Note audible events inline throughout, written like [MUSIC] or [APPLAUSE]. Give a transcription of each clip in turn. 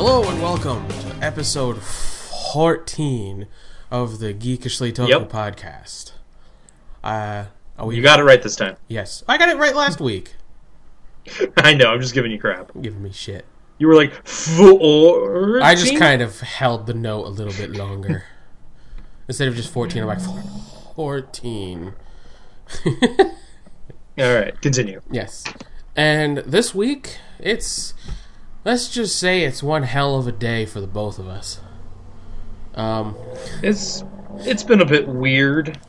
Hello and welcome to episode 14 of the Geekishly Toku Yep. podcast. Uh, are we, You got it right this time. Yes. I got it right last week. [LAUGHS] I know. I'm just giving you crap. Giving me shit. You were like four. I just kind of held the note a little bit longer. [LAUGHS] Instead of just 14, I'm like 14. [LAUGHS] All right, continue. Yes. And this week, it's. Let's just say it's one hell of a day for the both of us. Um, It's it's been a bit weird.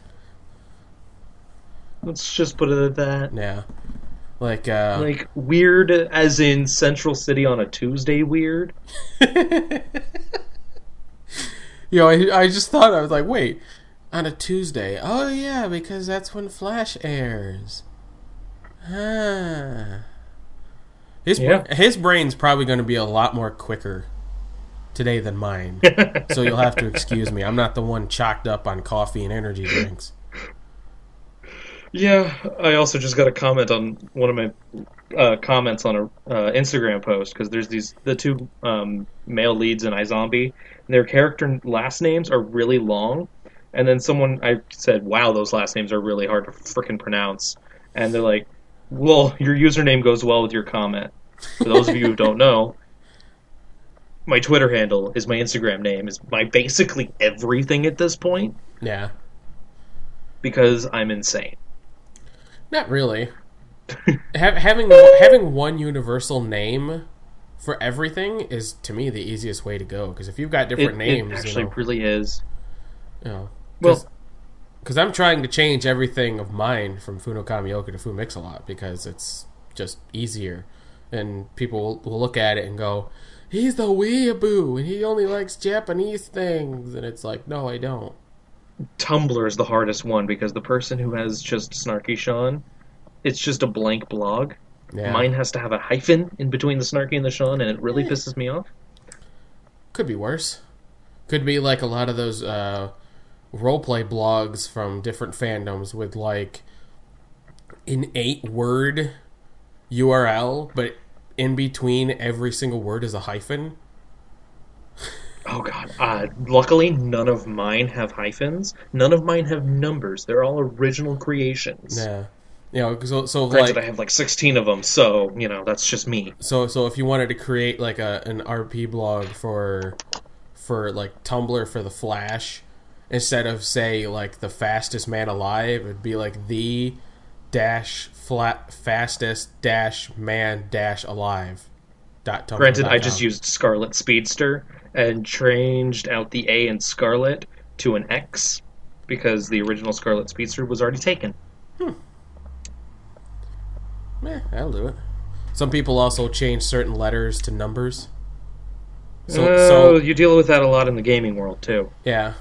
Let's just put it at that. yeah. Like, uh. Like weird, as in Central City on a Tuesday. Weird. [LAUGHS] You know, I, I just thought I was like, wait, on a Tuesday? Oh yeah, because that's when Flash airs. Ah. His Yeah. his brain's probably going to be a lot more quicker today than mine. [LAUGHS] so you'll have to excuse me. I'm not the one chalked up on coffee and energy drinks. Yeah, I also just got a comment on one of my uh, comments on a uh, Instagram post because there's these the two um, male leads in iZombie, and their character last names are really long. And then someone I said, "Wow, those last names are really hard to frickin' pronounce," and they're like, "Well, your username goes well with your comment." For those of you who don't know, my Twitter handle is my Instagram name is my basically everything at this point Yeah. because I'm insane. Not really. [LAUGHS] ha- having having one universal name for everything is to me the easiest way to go because if you've got different it names, actually you know, really is. you know, Well, because I'm trying to change everything of mine from Funo Kamioka to Fumix-a-lot because it's just easier, and people will, look at it and go, "He's the weeaboo, and he only likes Japanese things," and it's like, no, I don't. Tumblr is the hardest one because the person who has just Snarky Sean, it's just a blank blog. Yeah, Mine has to have a hyphen in between the Snarky and the Sean, and it really pisses me off. could be worse. Could be like a lot of those uh, roleplay blogs from different fandoms with like an eight-word URL, but in between every single word is a hyphen. Oh god. Uh, luckily, none of mine have hyphens. None of mine have numbers. They're all original creations. Yeah. You know, so so Granted, like I have like 16 of them, so, you know, that's just me. so so if you wanted to create like a an RP blog for for like Tumblr for the Flash, instead of say like the fastest man alive, it'd be like the dash flat fastest dash man dash alive. Dot Granted, I just used Scarlet Speedster and changed out the A in Scarlet to an X because the original Scarlet Speedster was already taken. Hmm. Eh, that'll do it. Some people also change certain letters to numbers. So So, so you deal with that a lot in the gaming world too. yeah.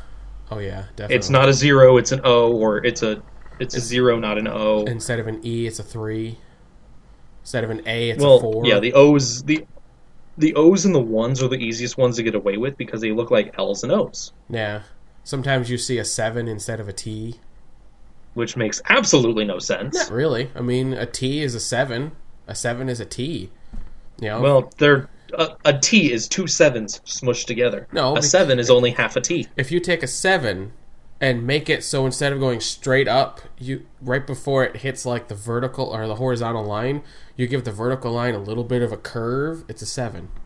Oh yeah, definitely. It's not a zero, it's an O, or it's a it's a zero, not an O. Instead of an E, it's a three. Instead of an A, it's a four. yeah, the O's the the O's and the ones are the easiest ones to get away with because they look like L's and O's, Yeah. Sometimes you see a seven instead of a T. which makes absolutely no sense. Not really. I mean, a T is a seven. A seven is a T. You know. Well, they're a, a T is two sevens smushed together. No, a seven is only half a T. if you take a seven and make it so instead of going straight up, you right before it hits like the vertical or the horizontal line, you give the vertical line a little bit of a curve. It's a seven. [LAUGHS]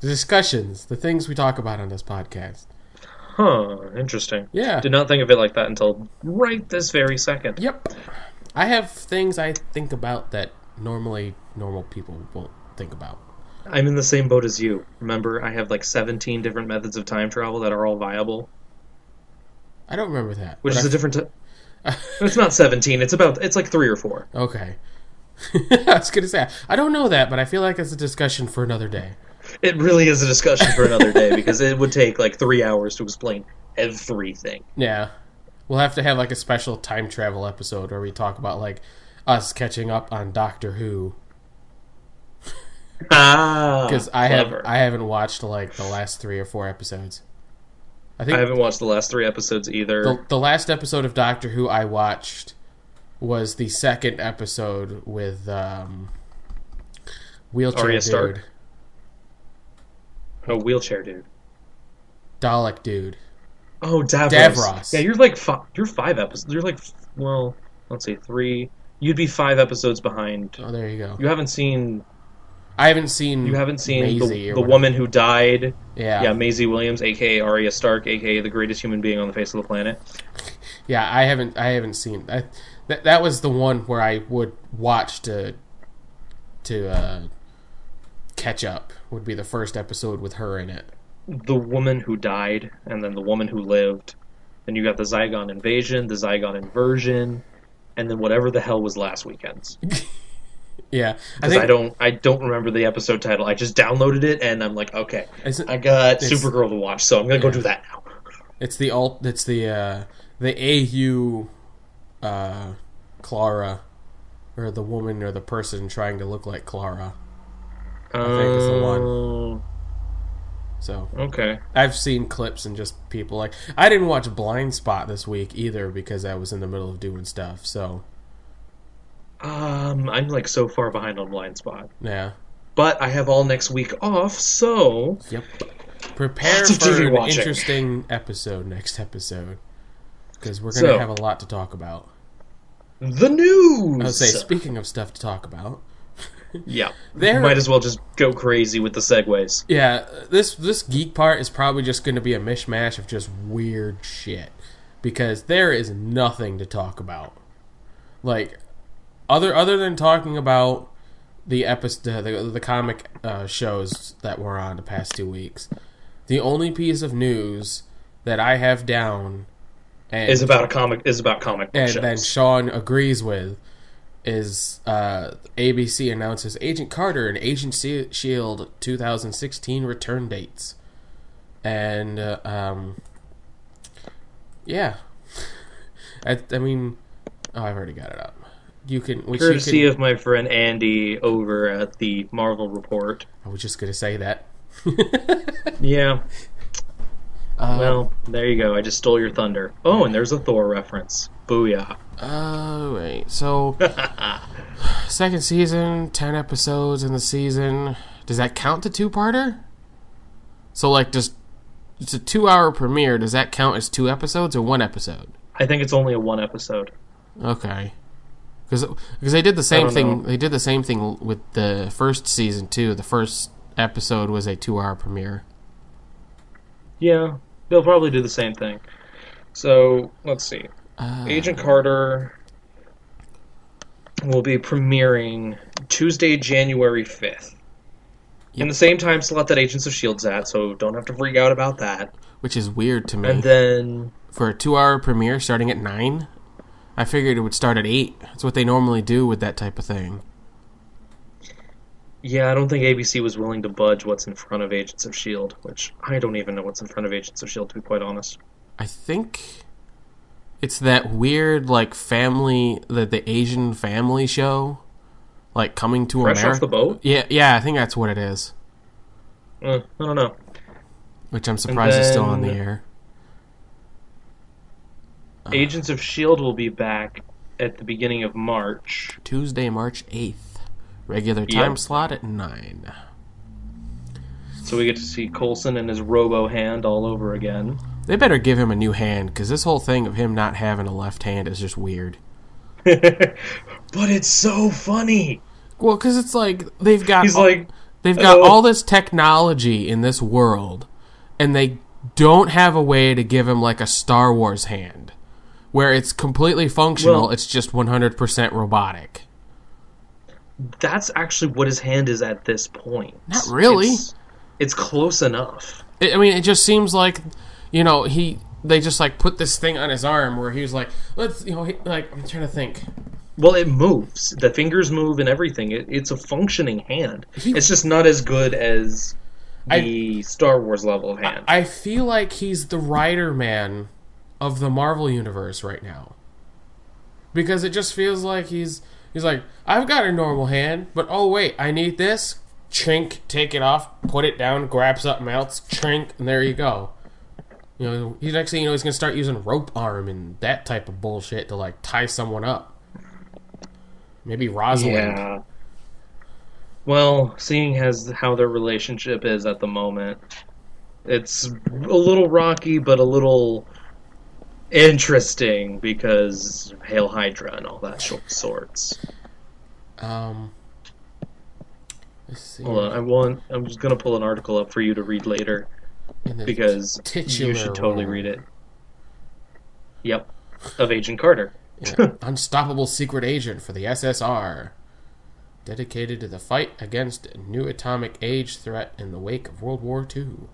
The discussions, the things we talk about on this podcast. Huh, interesting. Yeah. Did not think of it like that until right this very second. Yep. I have things I think about that normally normal people won't think about. I'm in the same boat as you. Remember, I have like 17 different methods of time travel that are all viable, I don't remember that. which is I- a different. T- [LAUGHS] it's not 17. It's about. It's like three or four. Okay. [LAUGHS] I was gonna say I don't know that, but I feel like it's a discussion for another day. It really is a discussion for another day because it would take like three hours to explain everything. Yeah. We'll have to have like a special time travel episode where we talk about like us catching up on Doctor Who because I have clever. I haven't watched like the last three or four episodes. I think I haven't watched the last three episodes either. the, the last episode of Doctor Who I watched was the second episode with um, wheelchair Arya dude, Stark? oh, wheelchair dude. Dalek dude. Oh, Davros. Davros. Yeah, you're like five. You're five episodes. You're like well, let's see, three. You'd be five episodes behind. Oh, there you go. You haven't seen. I haven't seen. You haven't seen Maisie the, the woman who died. Yeah, Yeah, Maisie Williams, aka Arya Stark, aka the greatest human being on the face of the planet. [LAUGHS] Yeah, I haven't. I haven't seen. I, that that was the one where I would watch to to uh, catch up. Would be the first episode with her in it. The woman who died, and then the woman who lived. Then you got the Zygon invasion, the Zygon inversion, and then whatever the hell was last weekend's. [LAUGHS] Yeah, I think I don't, I don't remember the episode title. I just downloaded it, and I'm like, okay, I got Supergirl to watch, so I'm gonna go do that now. it's the alt. It's the uh, the AU uh, Clara, or the woman or the person trying to look like Clara. I think it's the one. So Okay. I've seen clips and just people like I didn't watch Blind Spot this week either because I was in the middle of doing stuff. So Um, I'm like so far behind on Blind Spot, yeah. but I have all next week off, so Yep. Prepare for an watching. interesting episode next episode because we're gonna have a lot to talk about. the news. I would say, speaking of stuff to talk about, [LAUGHS] yeah, There- might as well just go crazy with the segues. yeah, this this geek part is probably just going to be a mishmash of just weird shit because there is nothing to talk about. Like other other than talking about the episode, the, the comic uh, shows that were on the past two weeks, the only piece of news that I have down and Is about a comic. Is about comic and shows. then Shawn agrees with is uh, ABC announces Agent Carter and Agent Shield 2016 return dates, and uh, um, yeah, [LAUGHS] I, I mean, oh, I've already got it up. You can, which you Courtesy can, of my friend Andy over at the Marvel Report. I was just gonna say that. [LAUGHS] [LAUGHS] Yeah. Uh, Well, there you go. I just stole your thunder. Oh, and there's a Thor reference. Booyah. Uh, wait. So, [LAUGHS] second season, ten episodes in the season. Does that count to two-parter? So, like, just it's a two-hour premiere. Does that count as two episodes or one episode? I think it's only a one episode. Okay. Because because they did the same thing. know. They did the same thing with the first season too. The first episode was a two-hour premiere. Yeah, they'll probably do the same thing. So, let's see. Uh, Agent Carter will be premiering Tuesday, January 5th. In the same time slot that Agents of S.H.I.E.L.D's at, so don't have to freak out about that. which is weird to me. And then, for a two-hour premiere starting at nine. I figured it would start at eight. That's what they normally do with that type of thing. yeah, I don't think ABC was willing to budge what's in front of Agents of S.H.I.E.L.D., which I don't even know what's in front of Agents of S.H.I.E.L.D., to be quite honest. I think it's that weird like family the the Asian family show, like coming to Fresh America. off the boat? Yeah, yeah, I think that's what it is. Uh, I don't know. Which I'm surprised is still on the air. Uh-huh. Agents of S.H.I.E.L.D. will be back at the beginning of March. Tuesday, March eighth, regular time Yep. slot at nine. So we get to see Coulson and his robo hand all over again. They better give him a new hand because this whole thing of him not having a left hand is just weird. [LAUGHS] but it's so funny. Well, because it's like they've got He's all- like, They've got Oh. all this technology in this world, and they don't have a way to give him like a Star Wars hand, where it's completely functional. Well- it's just 100% robotic. That's actually what his hand is at this point. Not really. It's, it's close enough. I I mean, it just seems like, you know, he they just like put this thing on his arm where he was like, let's, you know, he, like I'm trying to think. Well, it moves. The fingers move and everything. It, it's a functioning hand. it's just not as good as the Star Wars level hand. I feel like he's the writer man of the Marvel universe right now. Because it just feels like he's he's like, I've got a normal hand, but oh wait, I need this. Chink, take it off, put it down, grab something else, chink, and there you go. You know, he's next thing you know, he's gonna start using rope arm and that type of bullshit to like tie someone up. Maybe Rosalind. yeah. Well, seeing as how their relationship is at the moment, it's a little rocky, but a little interesting because Hail Hydra and all that short sorts. Um. Let's see. Hold on, I want. I'm just gonna pull an article up for you to read later because you should totally read it. Yep, of Agent Carter. Yeah. [LAUGHS] Unstoppable secret agent for the SSR. Dedicated to the fight against a new atomic age threat in the wake of World War II.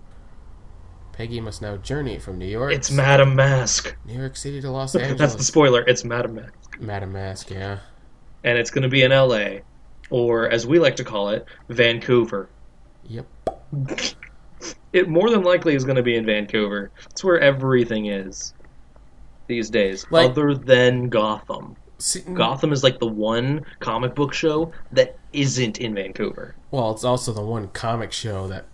Peggy must now journey from New York, It's Madame Mask. New York City to Los Angeles. [LAUGHS] That's the spoiler. It's Madame Mask, Madam Mask, yeah. and it's gonna be in L.A. or as we like to call it, Vancouver. Yep. [LAUGHS] It more than likely is gonna be in Vancouver. It's where everything is these days, Like- other than Gotham. See, Gotham is like the one comic book show that isn't in Vancouver. well, it's also the one comic show that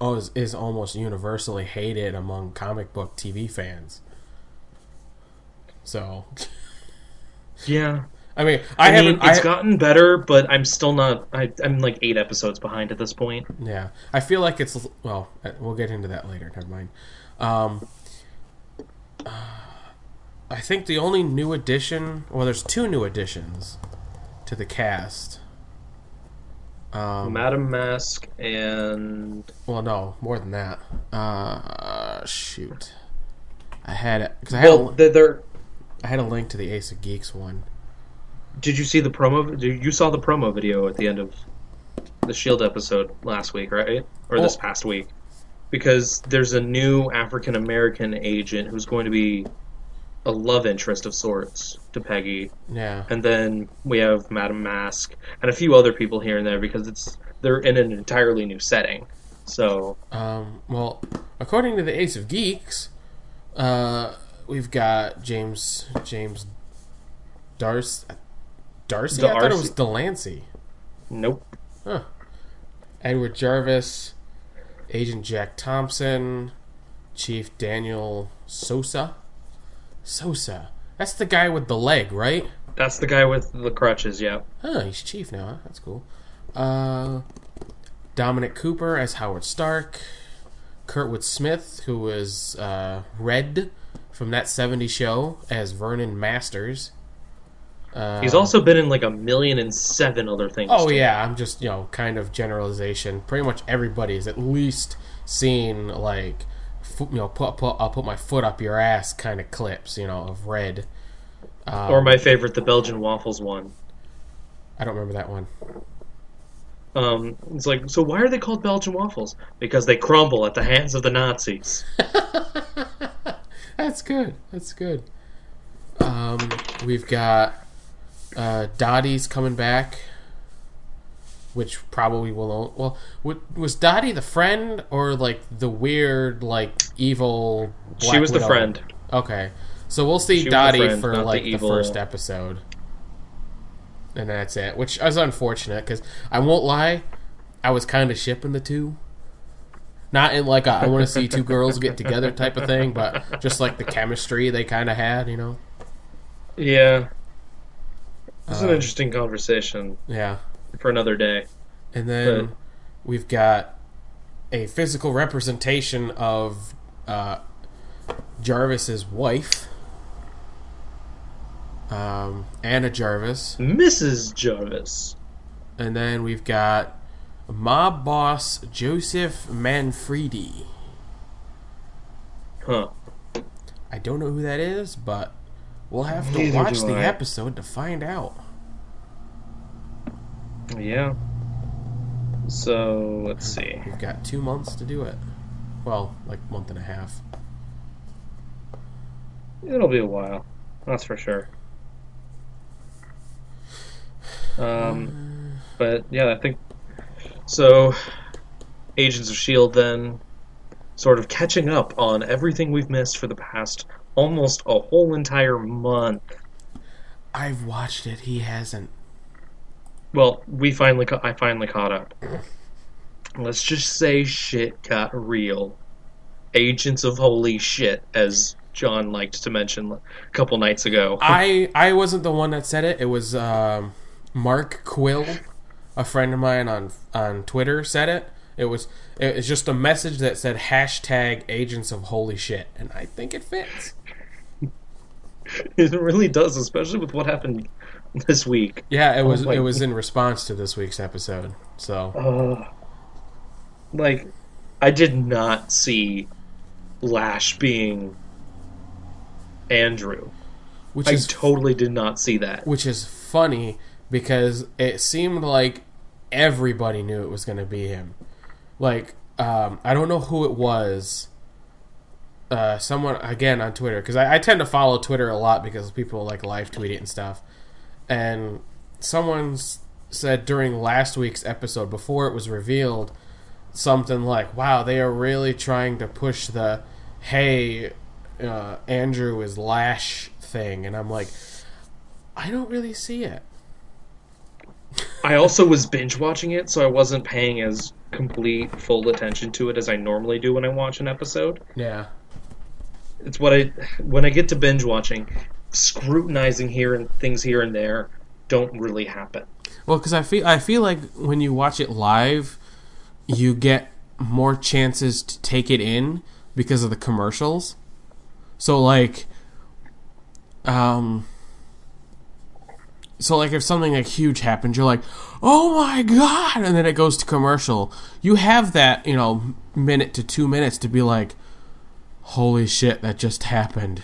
is, is almost universally hated among comic book TV fans. So, Yeah, I mean, I, I, mean, haven't. it's I, gotten better, but I'm still not. I, I'm like eight episodes behind at this point. Yeah, I feel like it's well. uh, We'll get into that later. Never mind. Um, uh, I think the only new addition, well, there's two new additions to the cast. Um, Madam Mask and well, no, more than that. Uh, shoot, I had it because I had well, a, they're. I had a link to the Ace of Geeks one. Did you see the promo? did- You saw the promo video at the end of the Shield episode last week, right? Or this past week? Because there's a new African American agent who's going to be a love interest of sorts to Peggy, Yeah, and then we have Madame Mask and a few other people here and there because it's they're in an entirely new setting. So Um, well, according to the Ace of Geeks, uh, we've got James James Darcy. Darcy? I thought it was Delancey. nope. Huh. Edward Jarvis, Agent Jack Thompson, Chief Daniel Sousa. Sousa. That's the guy with the leg, right? That's the guy with the crutches. Yeah. Oh, he's chief now. Huh? That's cool. Uh, Dominic Cooper as Howard Stark. Kurtwood Smith, who was uh, Red from that 70s show, as Vernon Masters. Uh, He's also been in like a million and seven other things. Oh too. yeah, I'm just you know kind of generalization. Pretty much everybody everybody's at least seen like you know put, put I'll put my foot up your ass kind of clips you know of Red. Um, Or my favorite, the Belgian waffles one. I don't remember that one. Um, it's like, so why are they called Belgian waffles? Because they crumble at the hands of the Nazis. [LAUGHS] That's good. That's good. Um, we've got uh, Dottie's coming back, which probably will. o- Well, wa- was Dottie the friend or like the weird, like evil? she Black was the friend. Okay, so we'll see She Dottie friend, for not the like the, first episode, and that's it. Which is unfortunate because I won't lie, I was kind of shipping the two. Not in like a, I want to see two girls get together type of thing, but just like the chemistry they kind of had, you know. Yeah. It's an Um, interesting conversation Yeah, for another day. and then But- we've got a physical representation of uh, Jarvis's wife, um, Anna Jarvis. Mrs. Jarvis. And then we've got mob boss Joseph Manfredi. Huh. I don't know who that is, but we'll have to Neither watch the I. episode to find out. Yeah. So let's see. We've got two months to do it. Well, like month and a half. It'll be a while. That's for sure. Um, but yeah, I think so. Agents of Shield then sort of catching up on everything we've missed for the past almost a whole entire month. I've watched it. He hasn't. Well, we finally ca- I finally caught up. Let's just say shit got real. Agents of holy shit, as Jon liked to mention a couple nights ago. [LAUGHS] I I wasn't the one that said it. It was um, Mark Quill, a friend of mine on on Twitter, said it. It was it was just a message that said hashtag Agents of Holy Shit, and I think it fits. [LAUGHS] It really does, especially with what happened [LAUGHS] this week. Yeah, it was my- it was in response to this week's episode. So Uh, like, I did not see Lash being Andrew. which I is totally did not see that. which is funny because it seemed like everybody knew it was going to be him. Like, um, I don't know who it was. Uh, someone again on Twitter because I, I tend to follow Twitter a lot because people like live tweet it and stuff. And someone said during last week's episode before it was revealed something like, "Wow, they are really trying to push the hey, uh, Andrew is Lash thing," and I'm like, I don't really see it. I also was binge watching it, so I wasn't paying as complete full attention to it as I normally do when I watch an episode. Yeah. It's what I when I get to binge watching, scrutinizing here and things here and there don't really happen. Well, because I feel I feel like when you watch it live, you get more chances to take it in because of the commercials. So like, um, so like if something like huge happens, you're like, oh my god, and then it goes to commercial. You have that you know minute to two minutes to be like, holy shit, that just happened.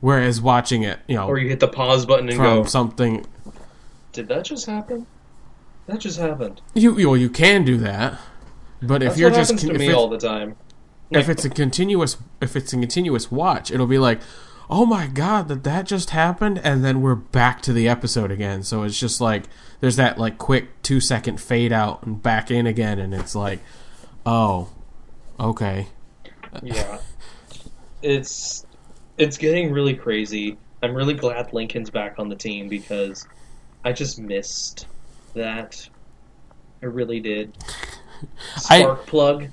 Whereas watching it, you know, Or you hit the pause button and from go, something "Did that just happen? That just happened." You well, you can do that, but if you're what just con- to if, me all the time. if it's a continuous if it's a continuous watch, it'll be like, oh my god, that that just happened, and then we're back to the episode again. So it's just like there's that like quick two second fade out and back in again, and it's like, oh, okay, yeah it's it's getting really crazy i'm really glad lincoln's back on the team because i just missed that i really did I- spark plug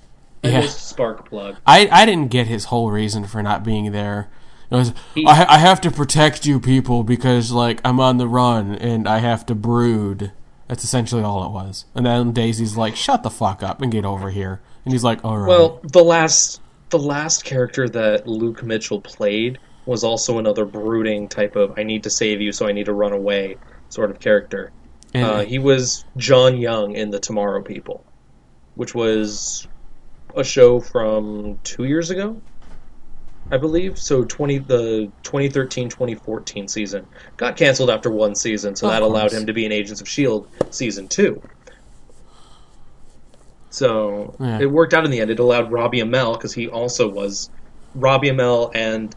i Yeah. missed spark plug I I didn't get his whole reason for not being there. It was He- I I have to protect you people because like I'm on the run and I have to brood. That's essentially all it was. And then Daisy's like, "Shut the fuck up and get over here." And he's like, "All right." well the last the last character that luke mitchell played was also another brooding type of i need to save you so i need to run away sort of character and, Uh, he was John Young in The Tomorrow People, which was a show from two years ago, I believe. So twenty the 2013-2014 season got canceled after one season, so that allowed him to be in Agents of Shield season two. So Yeah. it worked out in the end. It allowed Robbie Amell because he also was Robbie Amell and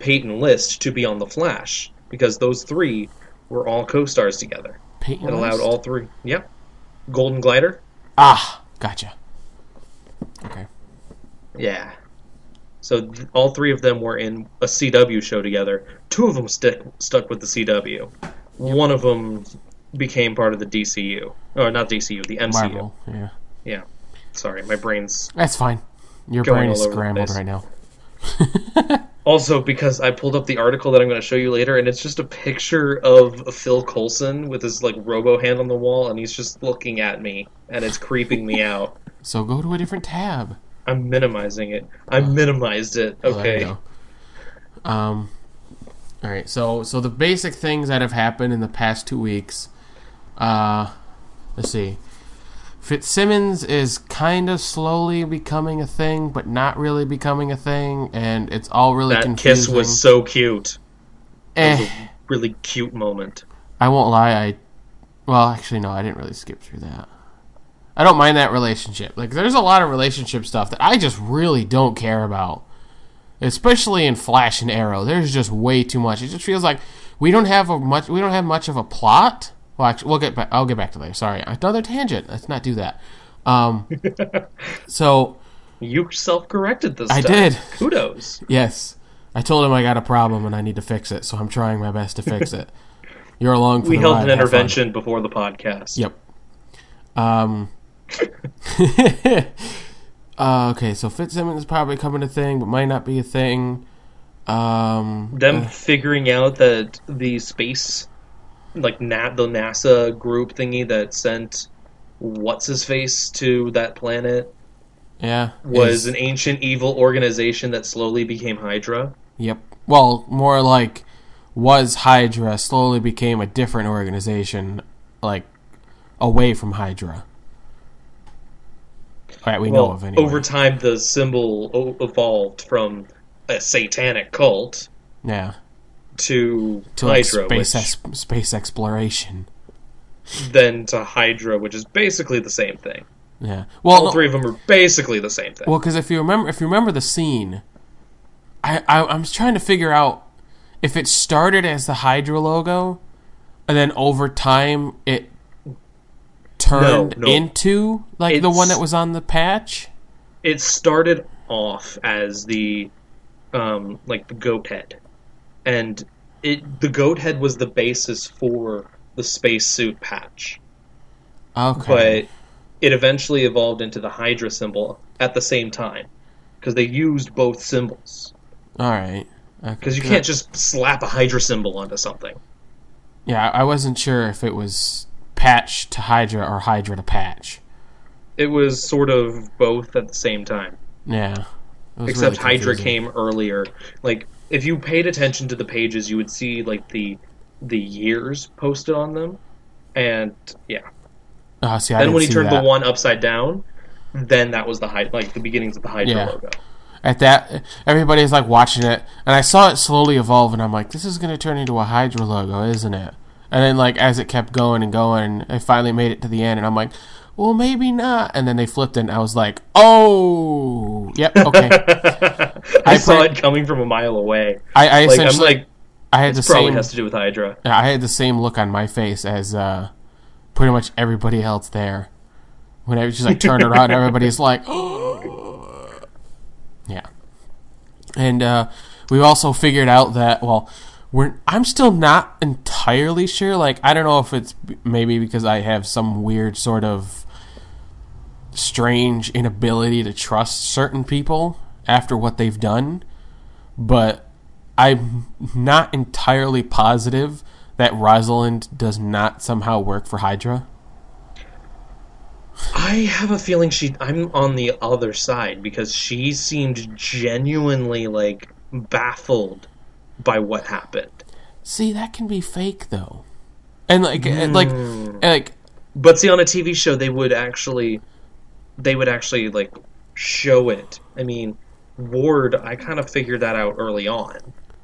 Peyton List to be on The Flash because those three were all co-stars together. Peyton It allowed List? all three. Yep. Golden Glider. Ah, gotcha. Okay. Yeah. So th- all three of them were in a CW show together. Two of them stick stuck with the CW. One of them became part of the DCU, or not DCU, the MCU. Marvel. Yeah. Yeah. Sorry, my brain's That's fine. Your brain is scrambled right now. [LAUGHS] also because I pulled up the article that I'm going to show you later, and it's just a picture of Phil Coulson with his like robo hand on the wall, and he's just looking at me, and it's creeping me [LAUGHS] out. So go to a different tab. I'm minimizing it. I minimized it. Okay. Um. All right. So so the basic things that have happened in the past two weeks. Uh, let's see. Fitzsimmons is kind of slowly becoming a thing, but not really becoming a thing, and it's all really That confusing. kiss was so cute. Eh, Really cute moment. I won't lie. I well, actually, no, I didn't really skip through that. I don't mind that relationship. Like, there's a lot of relationship stuff that I just really don't care about, especially in Flash and Arrow. There's just way too much. It just feels like we don't have a much. We don't have much of a plot. Well, actually, we'll get back. I'll get back to that. Sorry, another tangent. Let's not do that. Um, [LAUGHS] so You self corrected this I time. did. Kudos. yes, I told him I got a problem and I need to fix it. So I'm trying my best to fix it. You're along for We the held ride. an intervention before the podcast. Yep. Um. [LAUGHS] uh, okay, so Fitzsimmons is probably coming a thing, but might not be a thing. Um. Them figuring out that the space, like Na- the NASA group thingy that sent what's his face to that planet Yeah. was an ancient evil organization that slowly became Hydra. Yep. Well, more like was Hydra slowly became a different organization, like away from Hydra. That we know Well, of anyway. over time, the symbol o- evolved from a satanic cult yeah. To, To like Hydra, space which, ex- space exploration. then to Hydra, which is basically the same thing. Yeah. Well, All no- three of them are basically the same thing. Well, because if you remember, if you remember the scene, I, I I'm trying to figure out if it started as the Hydra logo, and then over time it turned no. into like the one that was on the patch. it started off as the um like the goat head and it the goat head was the basis for the spacesuit patch Okay. but it eventually evolved into the hydra symbol at the same time because they used both symbols All right. Okay. because you can't just slap a hydra symbol onto something Yeah, I wasn't sure if it was patch to Hydra or Hydra to patch. it was sort of both at the same time Yeah. Except really Hydra came earlier. Like if you paid attention to the pages, you would see like the the years posted on them, and yeah. Oh, see, I then when he turned that. the one upside down, then that was the Hy- like the beginnings of the Hydra Yeah. logo. at that everybody's like watching it and i saw it slowly evolve and i'm like this is going to turn into a hydra logo isn't it and then like as it kept going and going i finally made it to the end and i'm like well maybe not and then they flipped it and i was like oh yep okay I, [LAUGHS] I saw played- it coming from a mile away. i, I Like I'm like, i had the probably same has to do with Hydra. I had the same look on my face as uh, pretty much everybody else there. When I just like turned around, everybody's like, oh. [GASPS] [GASPS] yeah. And uh, we also figured out that well, we're I'm still not entirely sure. Like I don't know if it's maybe because I have some weird sort of strange inability to trust certain people after what they've done, but I'm not entirely positive that Rosalind does not somehow work for Hydra. I have a feeling she. I'm on the other side because she seemed genuinely like baffled by what happened. See, that can be fake though, and like, and like, hmm. and like, But see, on a TV show, they would actually, they would actually like show it. I mean, Ward, I kind of figured that out early on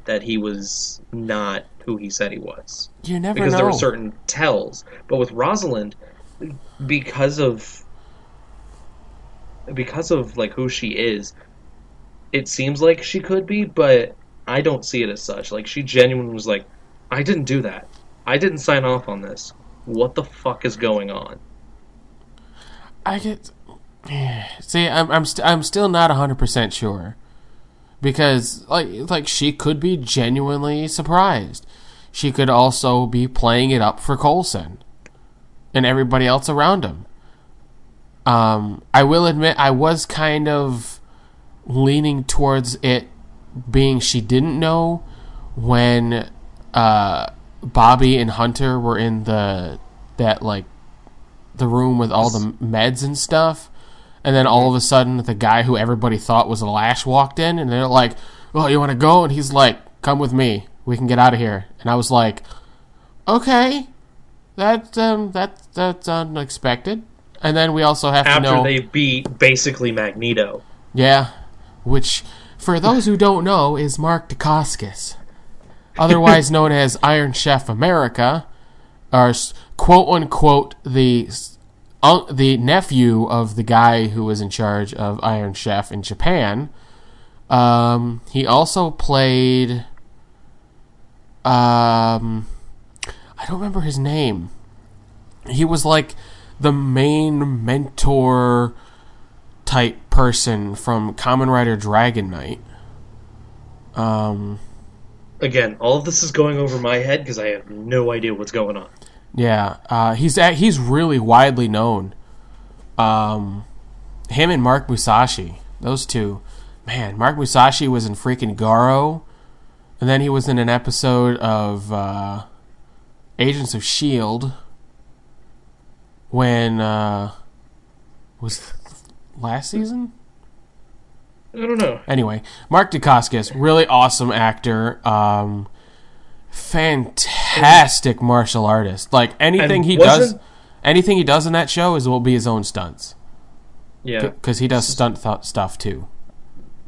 that he was not who he said he was you never because know. there were certain tells. But with Rosalind, because of because of like who she is, it seems like she could be, but I don't see it as such. Like she genuinely was like, I didn't do that. I didn't sign off on this. What the fuck is going on? I get. [SIGHS] See, I'm I'm st- I'm still not hundred percent sure because like like she could be genuinely surprised. She could also be playing it up for Coulson and everybody else around him. Um, I will admit I was kind of leaning towards it being she didn't know when uh, Bobby and Hunter were in the that like the room with all the meds and stuff. And then all of a sudden, the guy who everybody thought was a Lash walked in, and they're like, "Oh, you want to go?" And he's like, "Come with me. We can get out of here." And I was like, "Okay, that um, that that's unexpected." And then we also have to after know, they beat basically Magneto. yeah, which for those who don't know is Mark Dacascos, otherwise [LAUGHS] known as Iron Chef America, or quote unquote the the nephew of the guy who was in charge of Iron Chef in Japan. Um, he also played. Um, I don't remember his name. He was like the main mentor type person from Kamen Rider Dragon Knight. Um, Again, all of this is going over my head because I have no idea what's going on. Yeah, uh, he's at, he's really widely known. Um, him and Mark Musashi, those two, man. Mark Musashi was in freaking Garo, and then he was in an episode of uh, Agents of Shield when uh, was last season. I don't know. Anyway, Mark Dacascos, really awesome actor. Um, fantastic martial artist. Like anything he does, anything he does in that show is will be his own stunts Yeah. because he does stunt th- stuff too.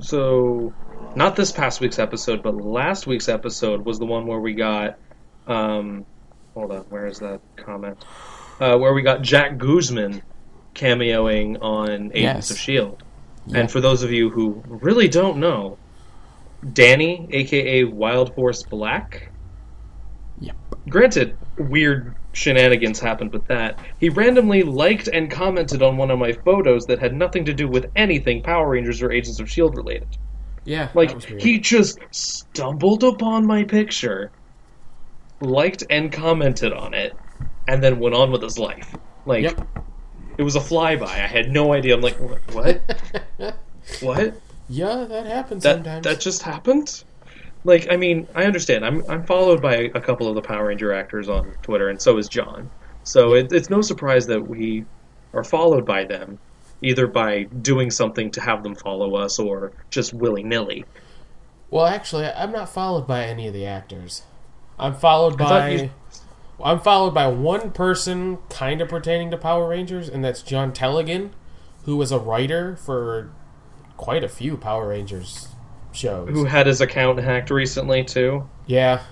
So, not this past week's episode, but last week's episode was the one where we got. Um, hold on, where is that comment? Uh, where we got Jack Guzman cameoing on Agents Yes. of Shield. Yeah. And for those of you who really don't know, Danny, aka Wild Force Black. Granted, weird shenanigans happened with that. He randomly liked and commented on one of my photos that had nothing to do with anything Power Rangers or Agents of Shield related. Yeah, Like he just stumbled upon my picture, liked and commented on it, and then went on with his life. Like Yep. it was a flyby. I had no idea. I'm like, what? [LAUGHS] what? Yeah, that happens That sometimes. that just happened? Like, I mean, I understand. I'm I'm followed by a couple of the Power Ranger actors on Twitter, and so is Jon. So it, it's no surprise that we are followed by them, either by doing something to have them follow us, or just willy nilly. Well, actually, I'm not followed by any of the actors. I'm followed by. you- I'm followed by one person kind of pertaining to Power Rangers, and that's John Tellegen, who was a writer for quite a few Power Rangers shows. Who had his account hacked recently too? yeah,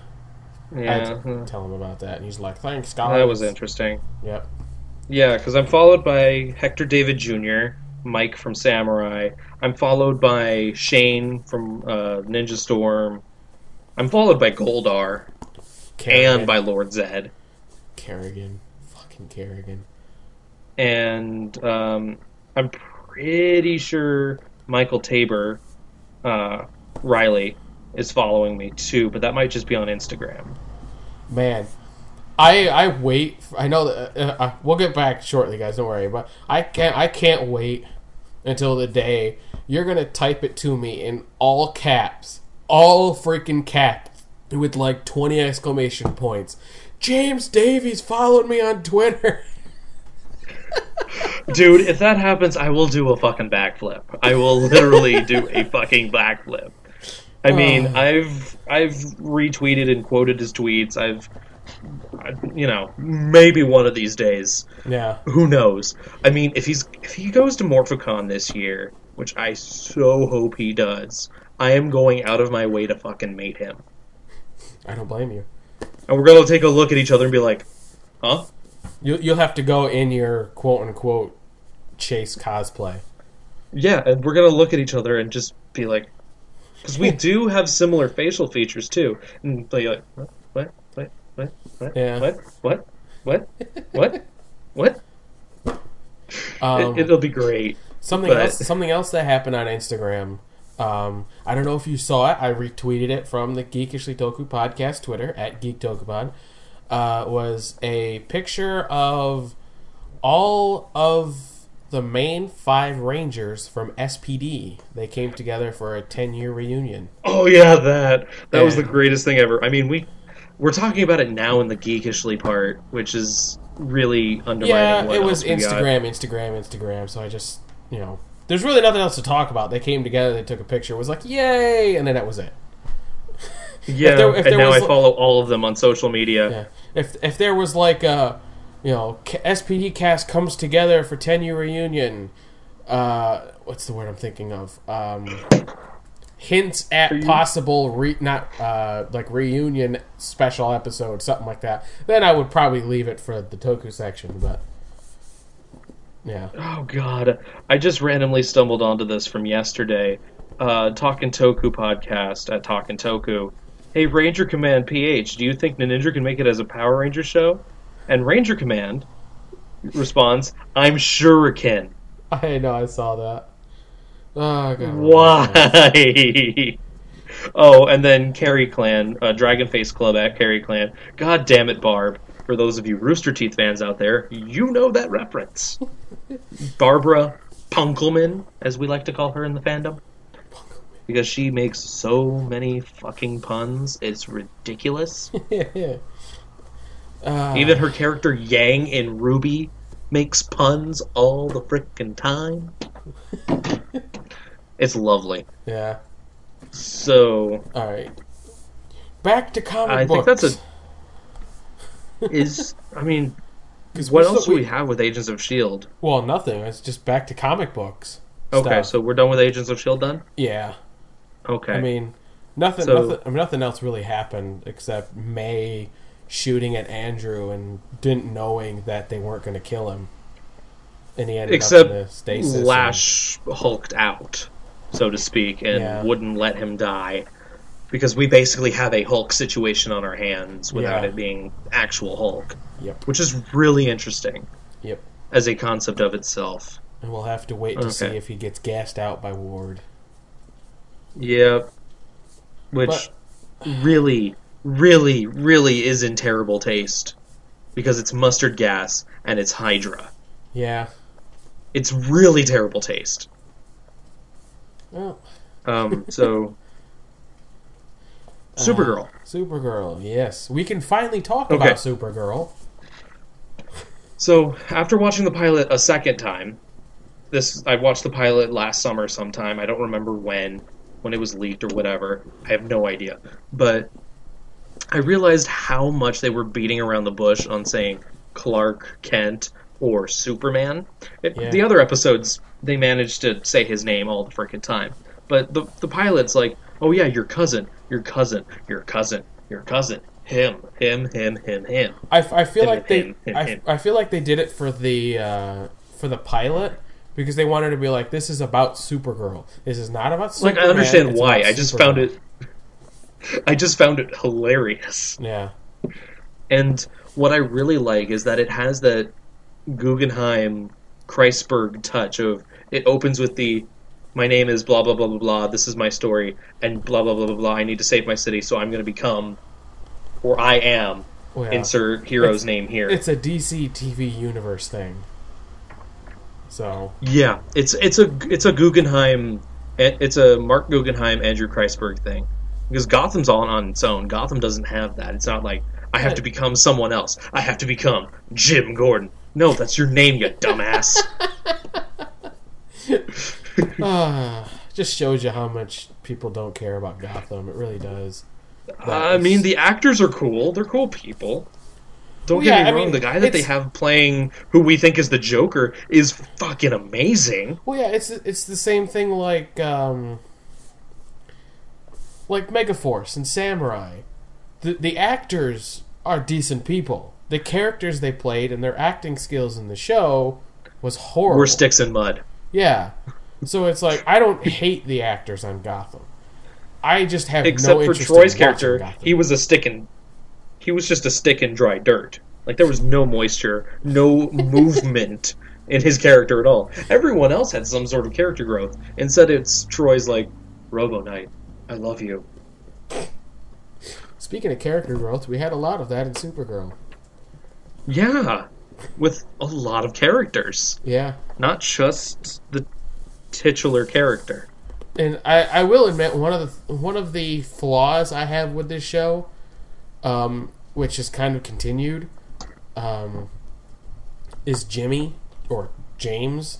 I had Yeah, to tell him about that, and he's like, "Thanks, guys." that was interesting. Yep. Yeah, because I'm followed by Hector David Jr., Mike from Samurai. I'm followed by Shane from uh, Ninja Storm. I'm followed by Goldar Kerrigan. and by Lord Zedd. Kerrigan, fucking Kerrigan. And um, I'm pretty sure Michael Taber uh, Riley is following me too, but that might just be on Instagram. Man, I I wait. I know that uh, uh, we'll get back shortly, guys. Don't worry. But I can't. I can't wait until the day you're gonna type it to me in all caps, all freaking caps, with like twenty exclamation points. James Davies followed me on Twitter. [LAUGHS] Dude, if that happens, I will do a fucking backflip. I will literally do a fucking backflip. I mean, Oh. I've I've retweeted and quoted his tweets. I've you know, maybe one of these days. yeah, Who knows? I mean, if he's if he goes to Morphicon this year, which I so hope he does, I am going out of my way to fucking mate him. I don't blame you. And we're gonna take a look at each other and be like, "Huh? You you'll have to go in your quote unquote chase cosplay. Yeah, and we're gonna look at each other and just be like, because we [LAUGHS] do have similar facial features too, and be like, what, what, what, what, what, Yeah. what, what, what, what, what? Um, it, it'll be great. Something But- else. Something else that happened on Instagram. Um, I don't know if you saw it. I retweeted it from the Geekishly Toku podcast Twitter at Geek Tokupod. Uh, was a picture of all of the main five Rangers from SPD. They came together for a ten year reunion. Oh yeah, that that was the greatest thing ever. I mean, we we're talking about it now in the geekishly part, which is really undermining. Yeah, it was we got. Instagram, Instagram, Instagram. So I just, you know, there's really nothing else to talk about. They came together, they took a picture, it was like, yay, and then that was it. [LAUGHS] Yeah, there- if and now was I follow all of them on social media. Yeah. If if there was like a you know, SPD cast comes together for 10 year reunion. Uh, what's the word I'm thinking of? Um, hints at possible re- not uh, like reunion special episode, something like that. Then I would probably leave it for the Toku section, but yeah. Oh god, I just randomly stumbled onto this from yesterday. Uh, Talking Toku podcast at Talking Toku. Hey, Ranger Command PH, do you think Ninninger can make it as a Power Ranger show? And Ranger Command responds, "I'm sure it can." I know, I saw that. Oh, God. Why? [LAUGHS] oh, and then Carrie Clan, uh, Dragon Face Club at Carrie Clan. God damn it, Barb. For those of you Rooster Teeth fans out there, you know that reference. [LAUGHS] Barbara Punkelman, as we like to call her in the fandom. Because she makes so many fucking puns, it's ridiculous. [LAUGHS] Uh, Even her character Yang in RWBY makes puns all the frickin' time. [LAUGHS] it's lovely. yeah. So, All right. Back to comic books. I think that's a [LAUGHS] is I mean what else do we have with Agents of Shield? Well, nothing. It's just back to comic books. Okay, stuff. so we're done with Agents of Shield done? yeah. Okay. I mean, nothing. So- nothing. I mean, nothing else really happened except May shooting at Andrew and didn't knowing that they weren't going to kill him, and he ended except up in the stasis. and- Lash hulked out, so to speak, and Yeah. wouldn't let him die. Because we basically have a Hulk situation on our hands without Yeah. it being actual Hulk. Yep. Which is really interesting Yep. as a concept of itself. And we'll have to wait to see if he gets gassed out by Ward. Yep. Which really, really, really is in terrible taste. Because it's mustard gas and it's Hydra. Yeah. It's really terrible taste. Well, Um, so. [LAUGHS] Supergirl. Supergirl. Yes, we can finally talk Okay. about Supergirl. So after watching the pilot a second time, this I watched the pilot last summer sometime. I don't remember when, when it was leaked or whatever. I have no idea. But I realized how much they were beating around the bush on saying Clark Kent or Superman. It, Yeah. The other episodes they managed to say his name all the freaking time. But the the pilot's like, oh yeah, your cousin, your cousin, your cousin, your cousin, him, him, him, him, him. I, I feel Him, like they him, him, I. I feel like they did it for the uh, for the pilot because they wanted to be like this is about Supergirl. This is not about Superman. like I understand why. I just found it. I just found it hilarious. Yeah. And what I really like is that it has that Guggenheim Kreisberg touch of it opens with the my name is blah blah blah blah blah. This is my story and blah blah blah blah blah. I need to save my city, so I'm going to become, or I am. Well, yeah. Insert hero's It's- name here. It's a DC TV universe thing. So Yeah, it's it's a it's a Guggenheim, it's a Marc Guggenheim Andrew Kreisberg thing, because Gotham's all on its own. Gotham doesn't have that. It's not like I have to become someone else. I have to become Jim Gordon. No, that's your name, you dumbass. uh, [LAUGHS] [LAUGHS] just shows you how much people don't care about Gotham. It really does. I mean, the actors are cool. They're cool people. Don't Well, get yeah, me I wrong. mean, the guy that they have playing, who we think is the Joker, is fucking amazing. Well, yeah, it's it's the same thing like um, like Megaforce and Samurai. The the actors are decent people. The characters they played and their acting skills in the show was horrible. We're sticks and mud. Yeah. So it's like I don't hate the actors on Gotham. I just have Except no for interest Troy's in character, Gotham. he was a stick in. He was just a stick in dry dirt. Like there was no moisture, no [LAUGHS] movement in his character at all. Everyone else had some sort of character growth. Instead, it's Troy's like, Robo Knight, I love you. Speaking of character growth, we had a lot of that in Supergirl. Yeah, with a lot of characters, Yeah. not just the titular character. and I, I will admit one of the one of the flaws I have with this show, um, which is kind of continued, um, is Jimmy or James,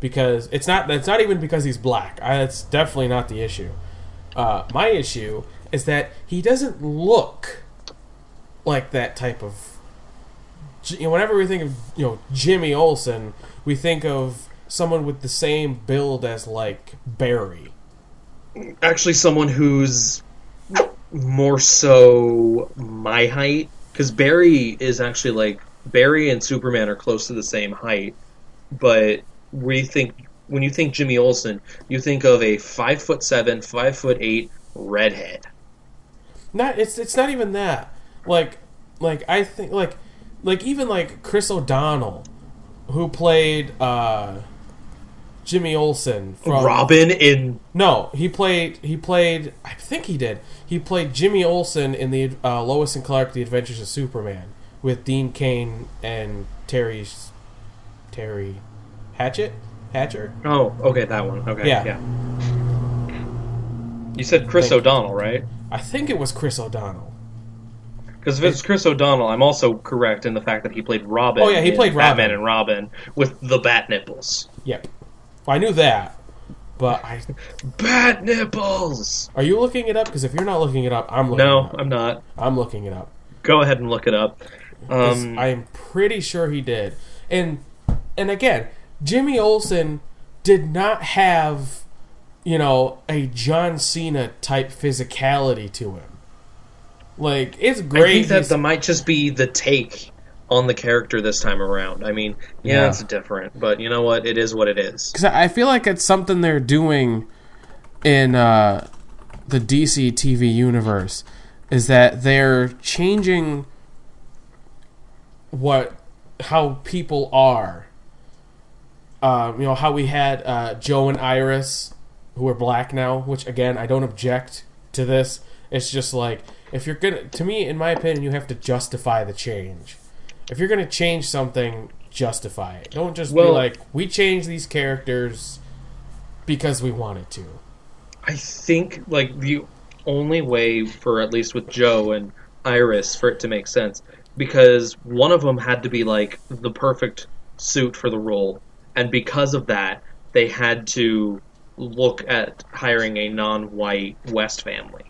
because it's not it's not even because he's black. I, that's definitely not the issue. Uh, my issue is that he doesn't look like that type of J- whenever we think of you know Jimmy Olsen, we think of someone with the same build as like Barry. Actually, someone who's more so my height because Barry is actually like Barry and Superman are close to the same height, but we think when you think Jimmy Olsen, you think of a five foot seven, five foot eight redhead. Not it's it's not even that. Like like I think like like even like Chris O'Donnell, who played uh Jimmy Olsen from Robin in No, he played. He played. I think he did. He played Jimmy Olsen in the uh, Lois and Clark: The Adventures of Superman with Dean Cain and Teri Teri Hatchet Hatcher. oh okay that one okay Yeah. yeah. You said Chris O'Donnell, right? I think it was Chris O'Donnell. Because if it's Chris O'Donnell, I'm also correct in the fact that he played Robin. Oh, yeah, he played Batman Robin. and Robin with the bat nipples. Yep, I knew that. But I Bat nipples. are you looking it up? Because if you're not looking it up, I'm looking. No, it up. I'm not. I'm looking it up. Go ahead and look it up. Um, I'm pretty sure he did. And and again, Jimmy Olsen did not have, you know, a John Cena type physicality to him. Like it's great. I great. think that he's- that might just be the take on the character this time around. I mean, yeah, Yeah. it's different, but you know what? It is what it is. Because I feel like it's something they're doing in uh, the DC TV universe is that they're changing what how people are. Um, you know how we had uh, Joe and Iris, who are black now. Which again, I don't object to this. It's just like if you're gonna, to me, in my opinion, you have to justify the change. If you're gonna change something, justify it. Don't just be like, we changed these characters because we wanted to. I think like the only way for at least with Joe and Iris for it to make sense because one of them had to be like the perfect suit for the role, and because of that, they had to look at hiring a non-white West family.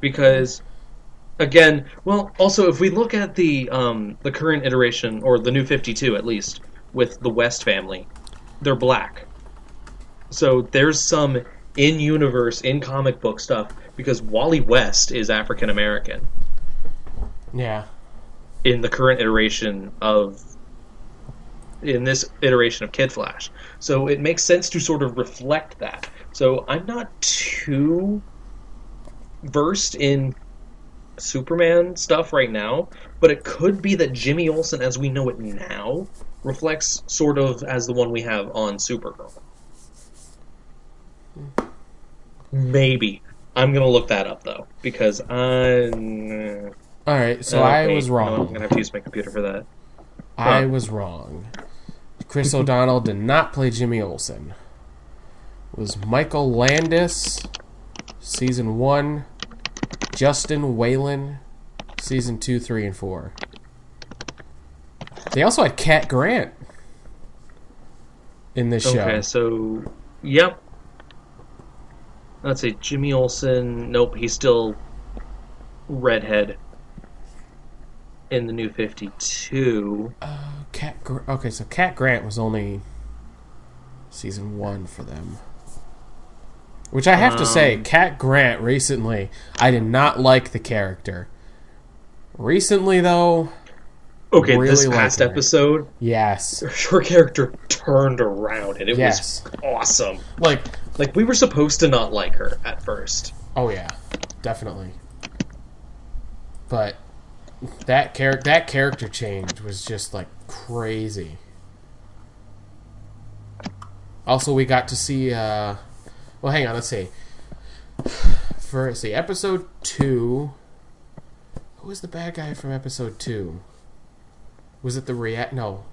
Because again, well, also if we look at the um, the current iteration or the new Fifty Two at least with the West family, they're black. So there's some in universe, in comic book stuff because Wally West is African American Yeah. in the current iteration of in this iteration of Kid Flash. So it makes sense to sort of reflect that. So I'm not too versed in Superman stuff right now, but it could be that Jimmy Olsen as we know it now reflects sort of as the one we have on Supergirl. Maybe. I'm gonna look that up though because I'm. All right, so uh, I wait, was no, I'm gonna have to use my computer for that. I Huh. was wrong. Chris [LAUGHS] O'Donnell did not play Jimmy Olsen. It was Michael Landes, season one. Justin Whalin, season two, three, and four. They also had Cat Grant in this show. Okay, so yep. Let's see, Jimmy Olsen. Nope, he's still redhead in the new Fifty Two. Cat. Gr- okay, so Cat Grant was only season one for them. Which I have to say, Um, Cat Grant recently, I did not like the character. Recently, though, Okay, Really this past episode, yes, [LAUGHS] her character turned around, and it Yes. was awesome. like, Like we were supposed to not like her at first. oh yeah, definitely. But that character, that character change was just like crazy. Also, we got to see. uh Well, hang on, let's see. For let's see, episode two. Who was the bad guy from episode two? Was it the react? No,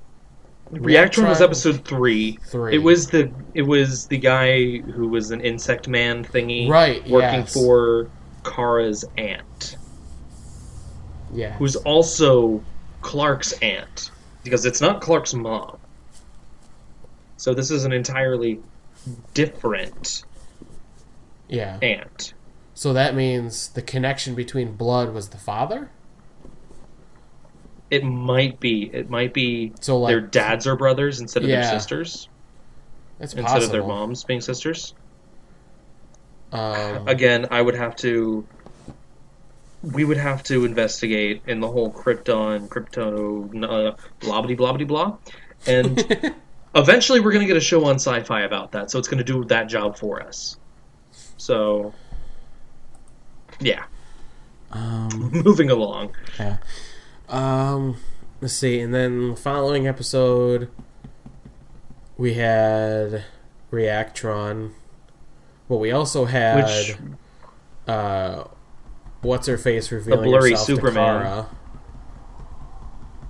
Reactron was Reactron- episode three. Three. It was the it was the guy who was an insect man thingy, Right, Working yes. for Kara's aunt, yeah, who's also Clark's aunt, because it's not Clark's mom. So this is an entirely different yeah. aunt. So that means the connection between blood was the father. It might be. It might be So, like- their dads are brothers instead of Yeah. their sisters, That's instead possible. of their moms being sisters. Um, Again, I would have to. We would have to investigate in the whole Krypton, crypto, uh, blah blah blah blah blah, and [LAUGHS] eventually we're going to get a show on Sci-Fi about that. So it's going to do that job for us. So, yeah. um, [LAUGHS] Moving along. yeah. Um, let's see. And then the following episode, we had Reactron. Well, we also had Which- uh, what's her face revealing blurry herself to Superman. Kara.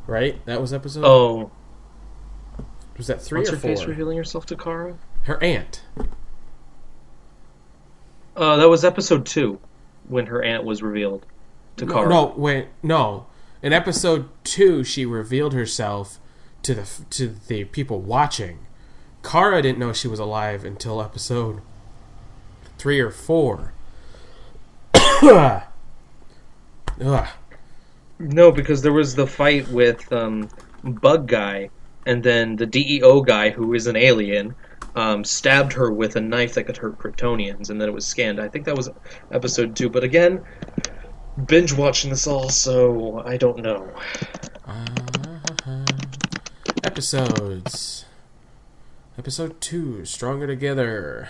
Right? That was episode. Oh, was that three what's or her four? face revealing herself to Kara? Her aunt. Uh, that was episode two, when her aunt was revealed to No, Kara. no, wait, no. In episode two, she revealed herself to the to the people watching. Kara didn't know she was alive until episode three or four. [COUGHS] [COUGHS] Ugh. No, because there was the fight with um, Bug Guy, and then the DEO guy, who is an alien, um, stabbed her with a knife that could hurt Kryptonians, and then it was scanned. I think that was episode two. But again, binge watching this all, so I don't know. Uh-huh. Episodes. Episode two, Stronger Together.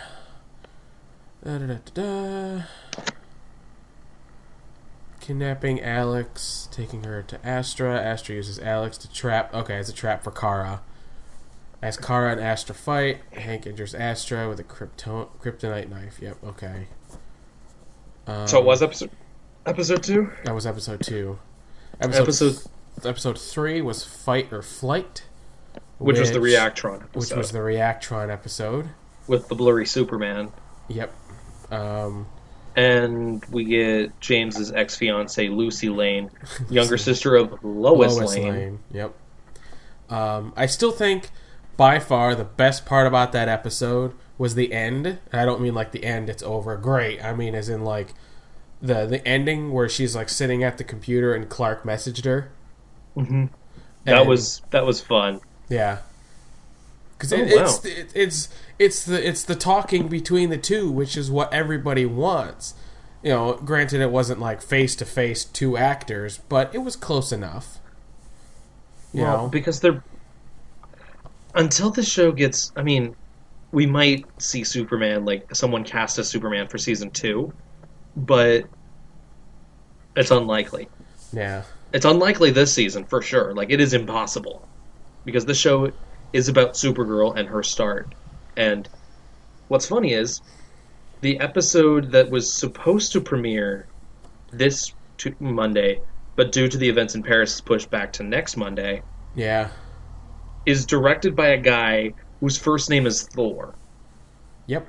Da-da-da-da-da. Kidnapping Alex, taking her to Astra. Astra uses Alex to trap. Okay, it's a trap for Kara. As Kara and Astra fight, Hank injures Astra with a krypton- kryptonite knife. Yep, okay. Um, So it was episode episode two. That was episode two. [LAUGHS] Episode- episode three was Fight or Flight, Which, was the Reactron episode, which was the Reactron episode. with the blurry Superman, Yep. Um, and we get James's ex fiancee Lucy Lane, [LAUGHS] younger sister of Lois, Lane. Yep. Um, I still think by far the best part about that episode was the end. And I don't mean like the end, it's over. Great. I mean as in like the the ending where she's like sitting at the computer and Clark messaged her. Mm-hmm. That And- was that was fun. Yeah. Because Oh, wow. it's it, it's it's the it's the talking between the two, which is what everybody wants. You know, granted, it wasn't like face to face two actors, but it was close enough. You well, know, because they're until the show gets. I mean, we might see Superman like someone cast as Superman for season two, but it's unlikely. yeah, It's unlikely this season for sure. Like it is impossible because the show is about Supergirl and her start. And what's funny is the episode that was supposed to premiere this t- Monday, but due to the events in Paris is pushed back to next Monday, yeah, is directed by a guy whose first name is Thor. yep.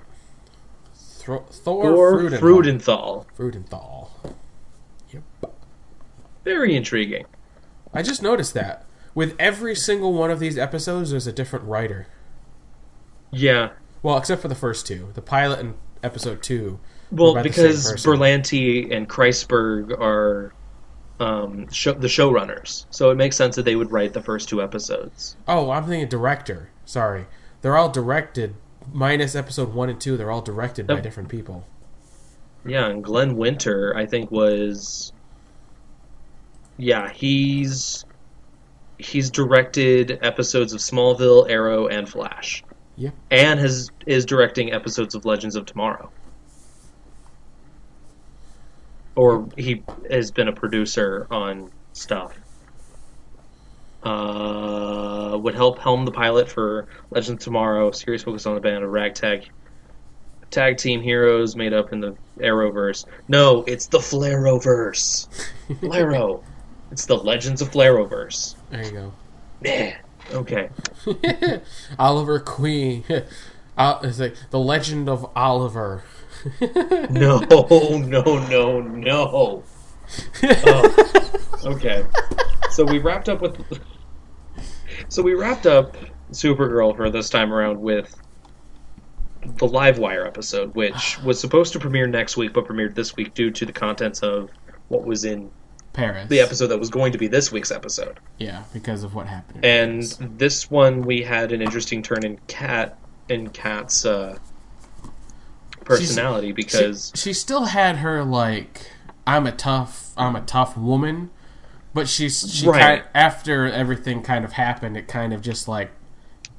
Thor, Thor, Thor. Freudenthal. Freudenthal. Yep. Very intriguing. I just noticed that with every single one of these episodes, there's a different writer. Yeah. Well, except for the first two, the pilot and episode two. Well, about the same because. Berlanti and Kreisberg are um, show, the showrunners, so it makes sense that they would write the first two episodes. Oh, I'm thinking director. Sorry, they're all directed. Minus episode one and two, they're all directed by different people. Yeah, and Glenn Winter, I think, was. Yeah, he's he's directed episodes of Smallville, Arrow, and Flash, Yep. and has is directing episodes of Legends of Tomorrow. Or he has been a producer on stuff. Uh, would help helm the pilot for Legends of Tomorrow, series focused on the band of ragtag tag team heroes made up in the Arrowverse. No, it's the Flarrowverse. [LAUGHS] Flarrow. It's the Legends of Flarrowverse. There you go. Man. Okay. [LAUGHS] Oliver Queen. [LAUGHS] Uh, it's like the Legend of Oliver. [LAUGHS] No, no, no, no. Oh, okay. So we wrapped up with. So we wrapped up Supergirl for this time around with the Livewire episode, which was supposed to premiere next week, but premiered this week due to the contents of what was in Paris. the episode that was going to be this week's episode. Yeah, because of what happened. And Paris. this one, we had an interesting turn in Cat in Cat's uh, personality because she, she still had her like I'm a tough I'm a tough woman, but she's she Right. kind, after everything kind of happened, it kind of just like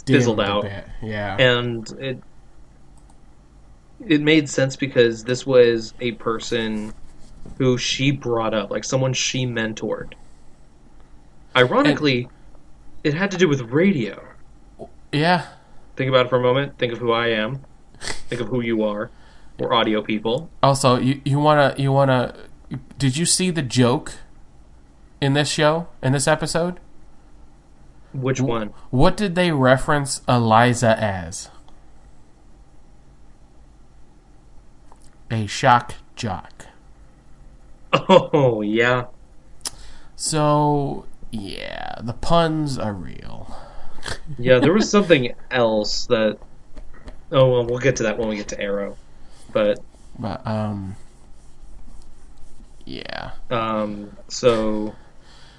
Fizzled out. bit. Yeah, and it it made sense because this was a person who she brought up, like someone she mentored. Ironically, it had to do with radio. yeah. Think about it for a moment. Think of who I am. Think of who you are. We're audio people. Also, you you wanna you wanna did you see the joke in this show in this episode? Which one? What did they reference Eliza as? A shock jock. Oh yeah. So yeah, the puns are real. Yeah, there was [LAUGHS] something else that Oh well we'll get to that when we get to Arrow. But But um yeah. um so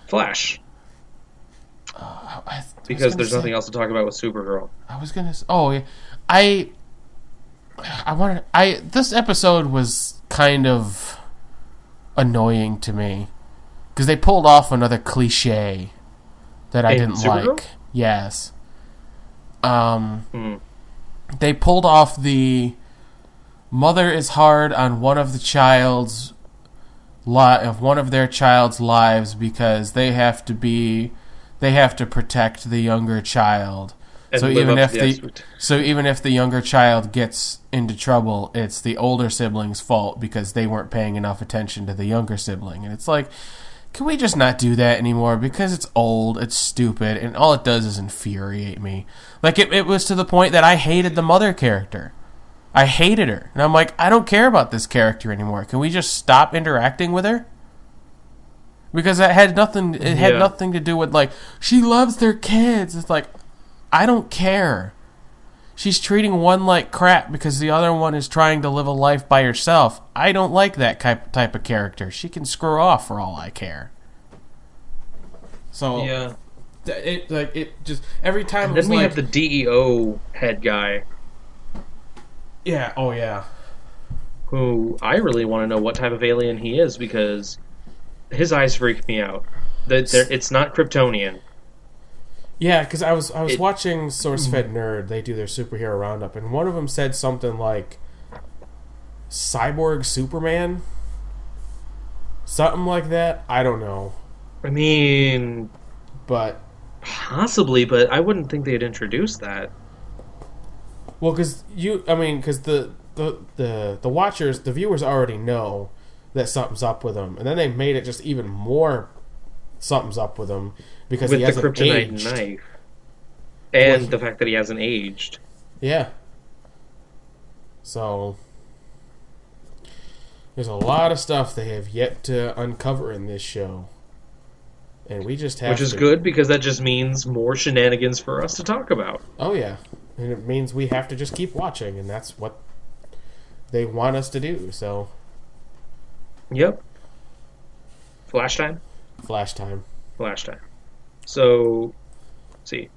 Flash. I, I Because there's say- nothing else to talk about with Supergirl. I was gonna. Oh, yeah. I. I wanted. I this episode was kind of annoying to me because they pulled off another cliche that I In didn't Supergirl? like. Yes. Um. Hmm. They pulled off the mother is hard on one of the child's li- of one of their child's lives because they have to be they have to protect the younger child. So even if to the, so even if the younger child gets into trouble, it's the older sibling's fault because they weren't paying enough attention to the younger sibling. And it's like, can we just not do that anymore? Because it's old, it's stupid, and all it does is infuriate me. Like it, it was to the point that I hated the mother character. I hated her, and I'm like, I don't care about this character anymore. Can we just stop interacting with her? Because it had nothing. It had Yeah. nothing to do with like she loves their kids. It's like I don't care. She's treating one like crap because the other one is trying to live a life by herself. I don't like that type of character. She can screw off for all I care. So Yeah. it like it just every time Then we like have the DEO head guy yeah oh yeah who I really want to know what type of alien he is because his eyes freak me out. That it's not Kryptonian. Yeah, because I was I was It- watching SourceFed mm. Nerd. They do their superhero roundup, and one of them said something like "cyborg Superman," something like that. I don't know, I mean, but possibly, but I wouldn't think they'd introduce that. well, because you, I mean, because the, the the the watchers, the viewers already know that something's up with them, and then they made it just even more something's up with him because with he the hasn't kryptonite aged. knife and Well, the fact that he hasn't aged. Yeah. So there's a lot of stuff they have yet to uncover in this show. And we just have Which is to- good because that just means more shenanigans for us to talk about. Oh yeah. And it means we have to just keep watching and that's what they want us to do. So Yep. Flash time? flash time. Flash time. So, let's see.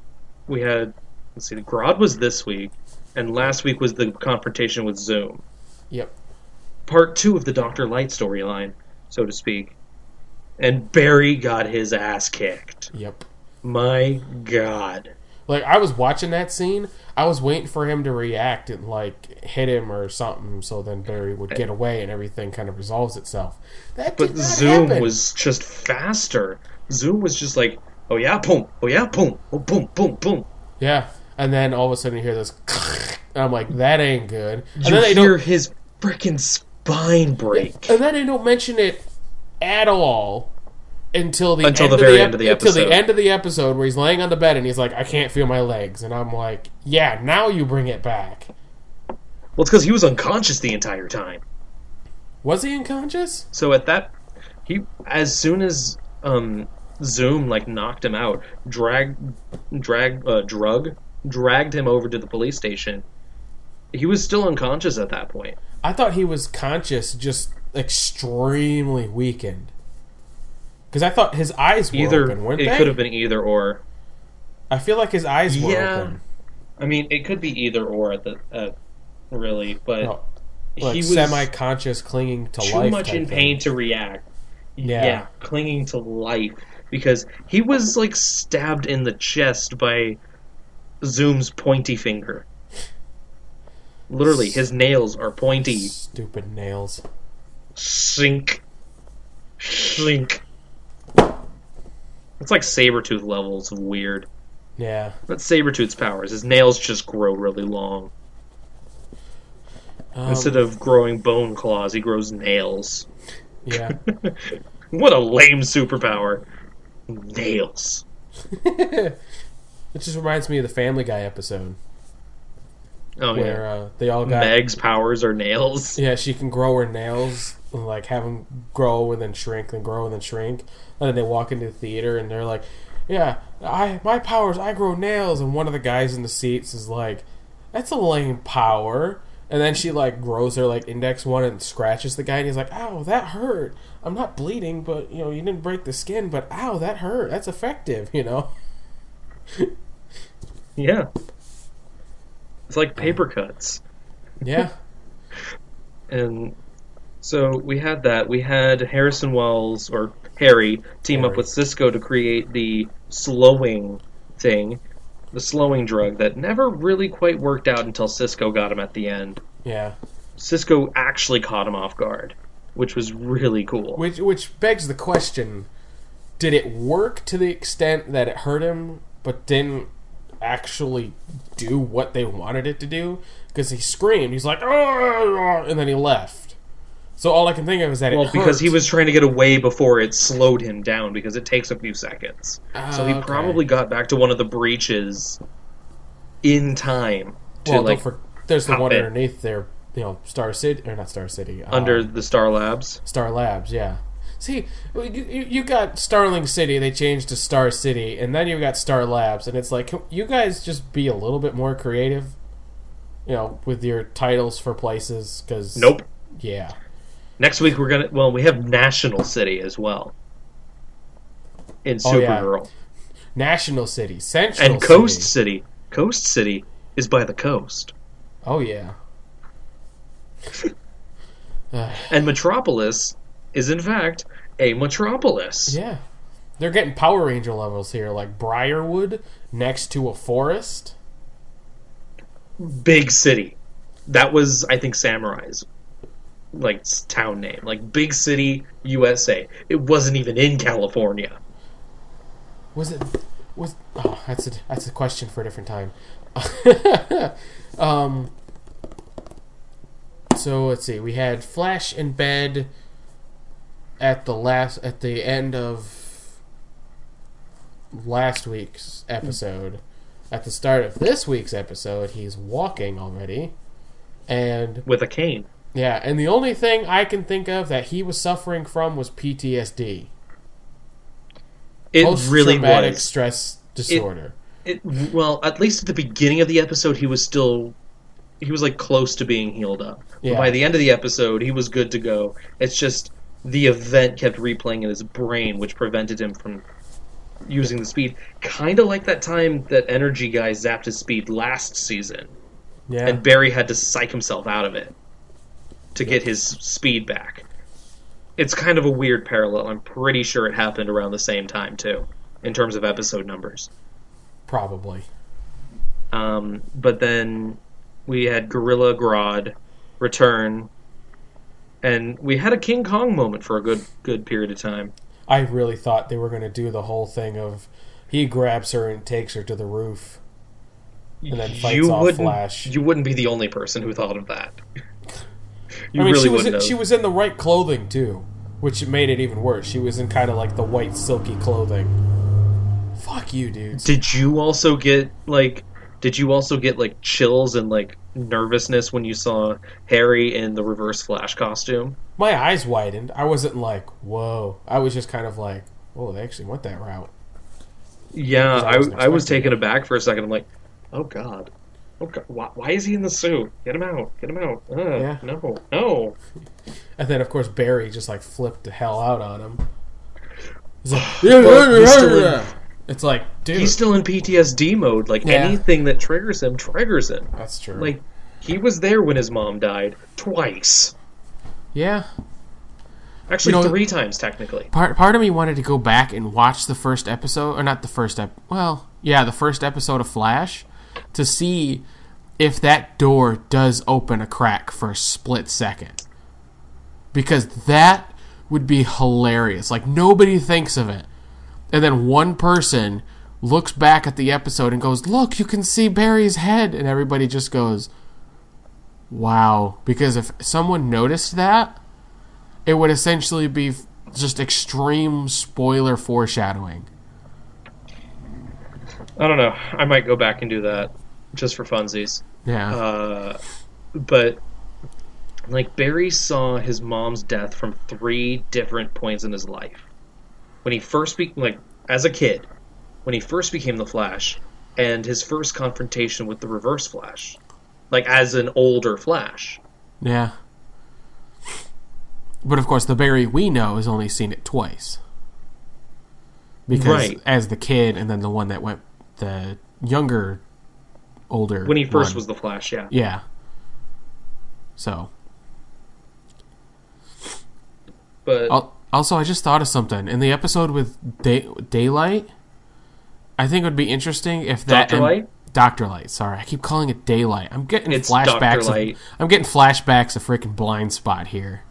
We had, let's see, the Grodd was this week, and last week was the confrontation with Zoom. Yep. Part two of the Dr. Light storyline, so to speak. And Barry got his ass kicked. Yep. My god. Like I was watching that scene, I was waiting for him to react and like hit him or something, so then Barry would get away and everything kind of resolves itself. That But Zoom happen. was just faster. Zoom was just like, oh yeah, boom, oh yeah, boom, oh boom, boom, boom. Yeah, and then all of a sudden you hear this, and I'm like, that ain't good. And You then they hear don't, his freaking spine break. and then they don't mention it at all until the Until end the of very the end of the episode. until the end of the episode where he's laying on the bed and he's like, I can't feel my legs, and I'm like, yeah, now you bring it back. Well, it's because he was unconscious the entire time. Was he unconscious? So at that, he as soon as um Zoom like knocked him out, drag, drag, uh, drug, dragged him over to the police station. He was still unconscious at that point. I thought he was conscious, just extremely weakened. Because I thought his eyes were Either open, it they? could have been either or. I feel like his eyes were Yeah. open. I mean, it could be either or at the uh, really, but No, like he was semi-conscious, clinging to too life. much in thing. pain to react. Yeah. clinging to life because he was like stabbed in the chest by Zoom's pointy finger. Literally, his nails are pointy. Stupid nails. Sink. Slink. It's like Sabretooth levels of weird. Yeah. That's Sabretooth's powers. His nails just grow really long. Um, Instead of growing bone claws, he grows nails. yeah. [LAUGHS] What a lame superpower. Nails. [LAUGHS] it just reminds me of the Family Guy episode Oh, where yeah. uh, they all got Meg's powers are nails. [LAUGHS] Yeah, she can grow her nails, and, like have them grow and then shrink, and grow and then shrink. And then they walk into the theater and they're like, "Yeah, I my powers, I grow nails." And one of the guys in the seats is like, "That's a lame power." And then she like grows her like index one and scratches the guy, and he's like, "Ow, that hurt. I'm not bleeding, but you know, you didn't break the skin, but ow, that hurt. That's effective, [LAUGHS] you know." Yeah. It's like paper cuts. Yeah, [LAUGHS] And so we had that. We had Harrison Wells, or Harry, team up with Cisco to create the slowing thing, the slowing drug that never really quite worked out until Cisco got him at the end. yeah. Cisco actually caught him off guard, which was really cool. Which which begs the question: Did it work to the extent that it hurt him, but didn't actually do what they wanted it to do? Because he screamed, he's like, "Ah," and then he left. So all I can think of is that Well, because he was trying to get away before it slowed him down, because it takes a few seconds. so he Ah, okay. probably got back to one of the breaches in time to well, like for, there's the one it. underneath there, you know, Star City or not Star City, uh, under the Star Labs. Star Labs, yeah. See, you, you got Starling City, they changed to Star City, and then you got Star Labs, and it's like, you guys just be a little bit more creative, you know, with your titles for places? Because Nope. yeah, Next week we're gonna well we have National City as well in Oh, yeah. Supergirl National City, Central and Coast City. City. Coast City is by the coast, Oh yeah. [LAUGHS] And Metropolis is in fact a metropolis. yeah, they're getting Power Ranger levels here, like Briarwood next to a forest. Big city. That was I think Samurai's like town name, like Big City, USA. It wasn't even in California. Was it? Was oh, that's a that's a question for a different time. [LAUGHS] um. So let's see. We had Flash in bed at the last at the end of last week's episode. At the start of this week's episode, he's walking already, and with a cane. Yeah, and the only thing I can think of that he was suffering from was PTSD, It post really traumatic was. stress disorder. It, well, at least at the beginning of the episode, he was still he was like close to being healed up. Yeah. But by the end of the episode, he was good to go. It's just the event kept replaying in his brain, which prevented him from using the speed. Kind of like that time that Energy guy zapped his speed last season, yeah, and Barry had to psych himself out of it to get his speed back. It's kind of a weird parallel. I'm pretty sure it happened around the same time too, in terms of episode numbers. probably. Um, but then we had Gorilla Grodd return, and we had a King Kong moment for a good good period of time. I really thought they were going to do the whole thing of he grabs her and takes her to the roof, and then fights you off Flash. You wouldn't be the only person who thought of that. You I mean, really she was in, she was in the right clothing too, which made it even worse. She was in kind of like the white silky clothing. Fuck you, dudes. Did you also get like? Did you also get like chills and like nervousness when you saw Harry in the Reverse Flash costume? My eyes widened. I wasn't like, whoa. I was just kind of like, oh, they actually went that route. Yeah, I I, wasn't I was taken aback for a second. I'm like, oh god, oh why, why is he in the suit? Get him out! Get him out! Uh, Yeah. No, no. And then, of course, Barry just like flipped the hell out on him. He's like, [SIGHS] in- it's like, dude, He's still in PTSD mode. Like Yeah. anything that triggers him triggers him. that's true. Like he was there when his mom died twice. yeah, Actually, You know- three times technically. part part of me wanted to go back and watch the first episode, or not the first ep. Well, yeah, the first episode of Flash, to see if that door does open a crack for a split second, because that would be hilarious. Like nobody thinks of it, and then one person looks back at the episode and goes, "Look, you can see Barry's head," and everybody just goes, "Wow!" Because if someone noticed that it would essentially be just extreme spoiler foreshadowing. I don't know. I might go back and do that just for funsies. Yeah. Uh, but like Barry saw his mom's death from three different points in his life. When he first be like as a kid, when he first became the Flash, and his first confrontation with the Reverse Flash, like as an older Flash. yeah. But of course, the Barry we know has only seen it twice. Because Right. as the kid, and then the one that went the younger, older. When he first one. was the Flash, yeah. Yeah. So. But Al- Also, I just thought of something in the episode with Day- Daylight. I think it would be interesting if that Dr. Light? Doctor Light. Sorry, I keep calling it Daylight. I'm getting It's flashbacks. Of. I'm getting flashbacks of freaking Blindspot here,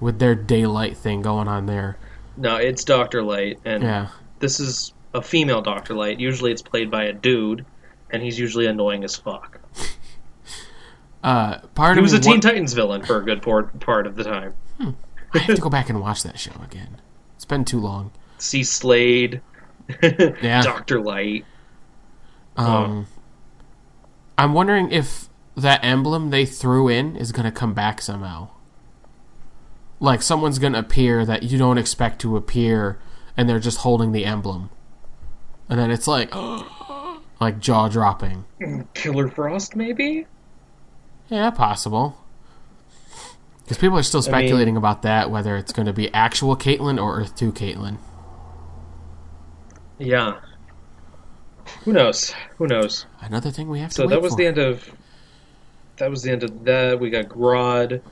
with their Daylight thing going on there. no, it's Doctor Light, and Yeah, this is a female Doctor Light. Usually, it's played by a dude, and he's usually annoying as fuck. uh, part He was a Teen wa- Titans villain for a good por- part of the time. I have to go back and watch that show again. It's been too long. See Slade, [LAUGHS] Yeah. Doctor Light. Um, I'm wondering if that emblem they threw in is going to come back somehow. Like someone's going to appear that you don't expect to appear, and they're just holding the emblem, and then it's like, [GASPS] like jaw dropping. Killer Frost, maybe? Yeah, possible. Because people are still mean- speculating about that, whether it's going to be actual Caitlin or Earth Two Caitlin. Yeah. Who knows? Who knows? Another thing we have to. So that was for. the end of. That was the end of that. We got Grodd.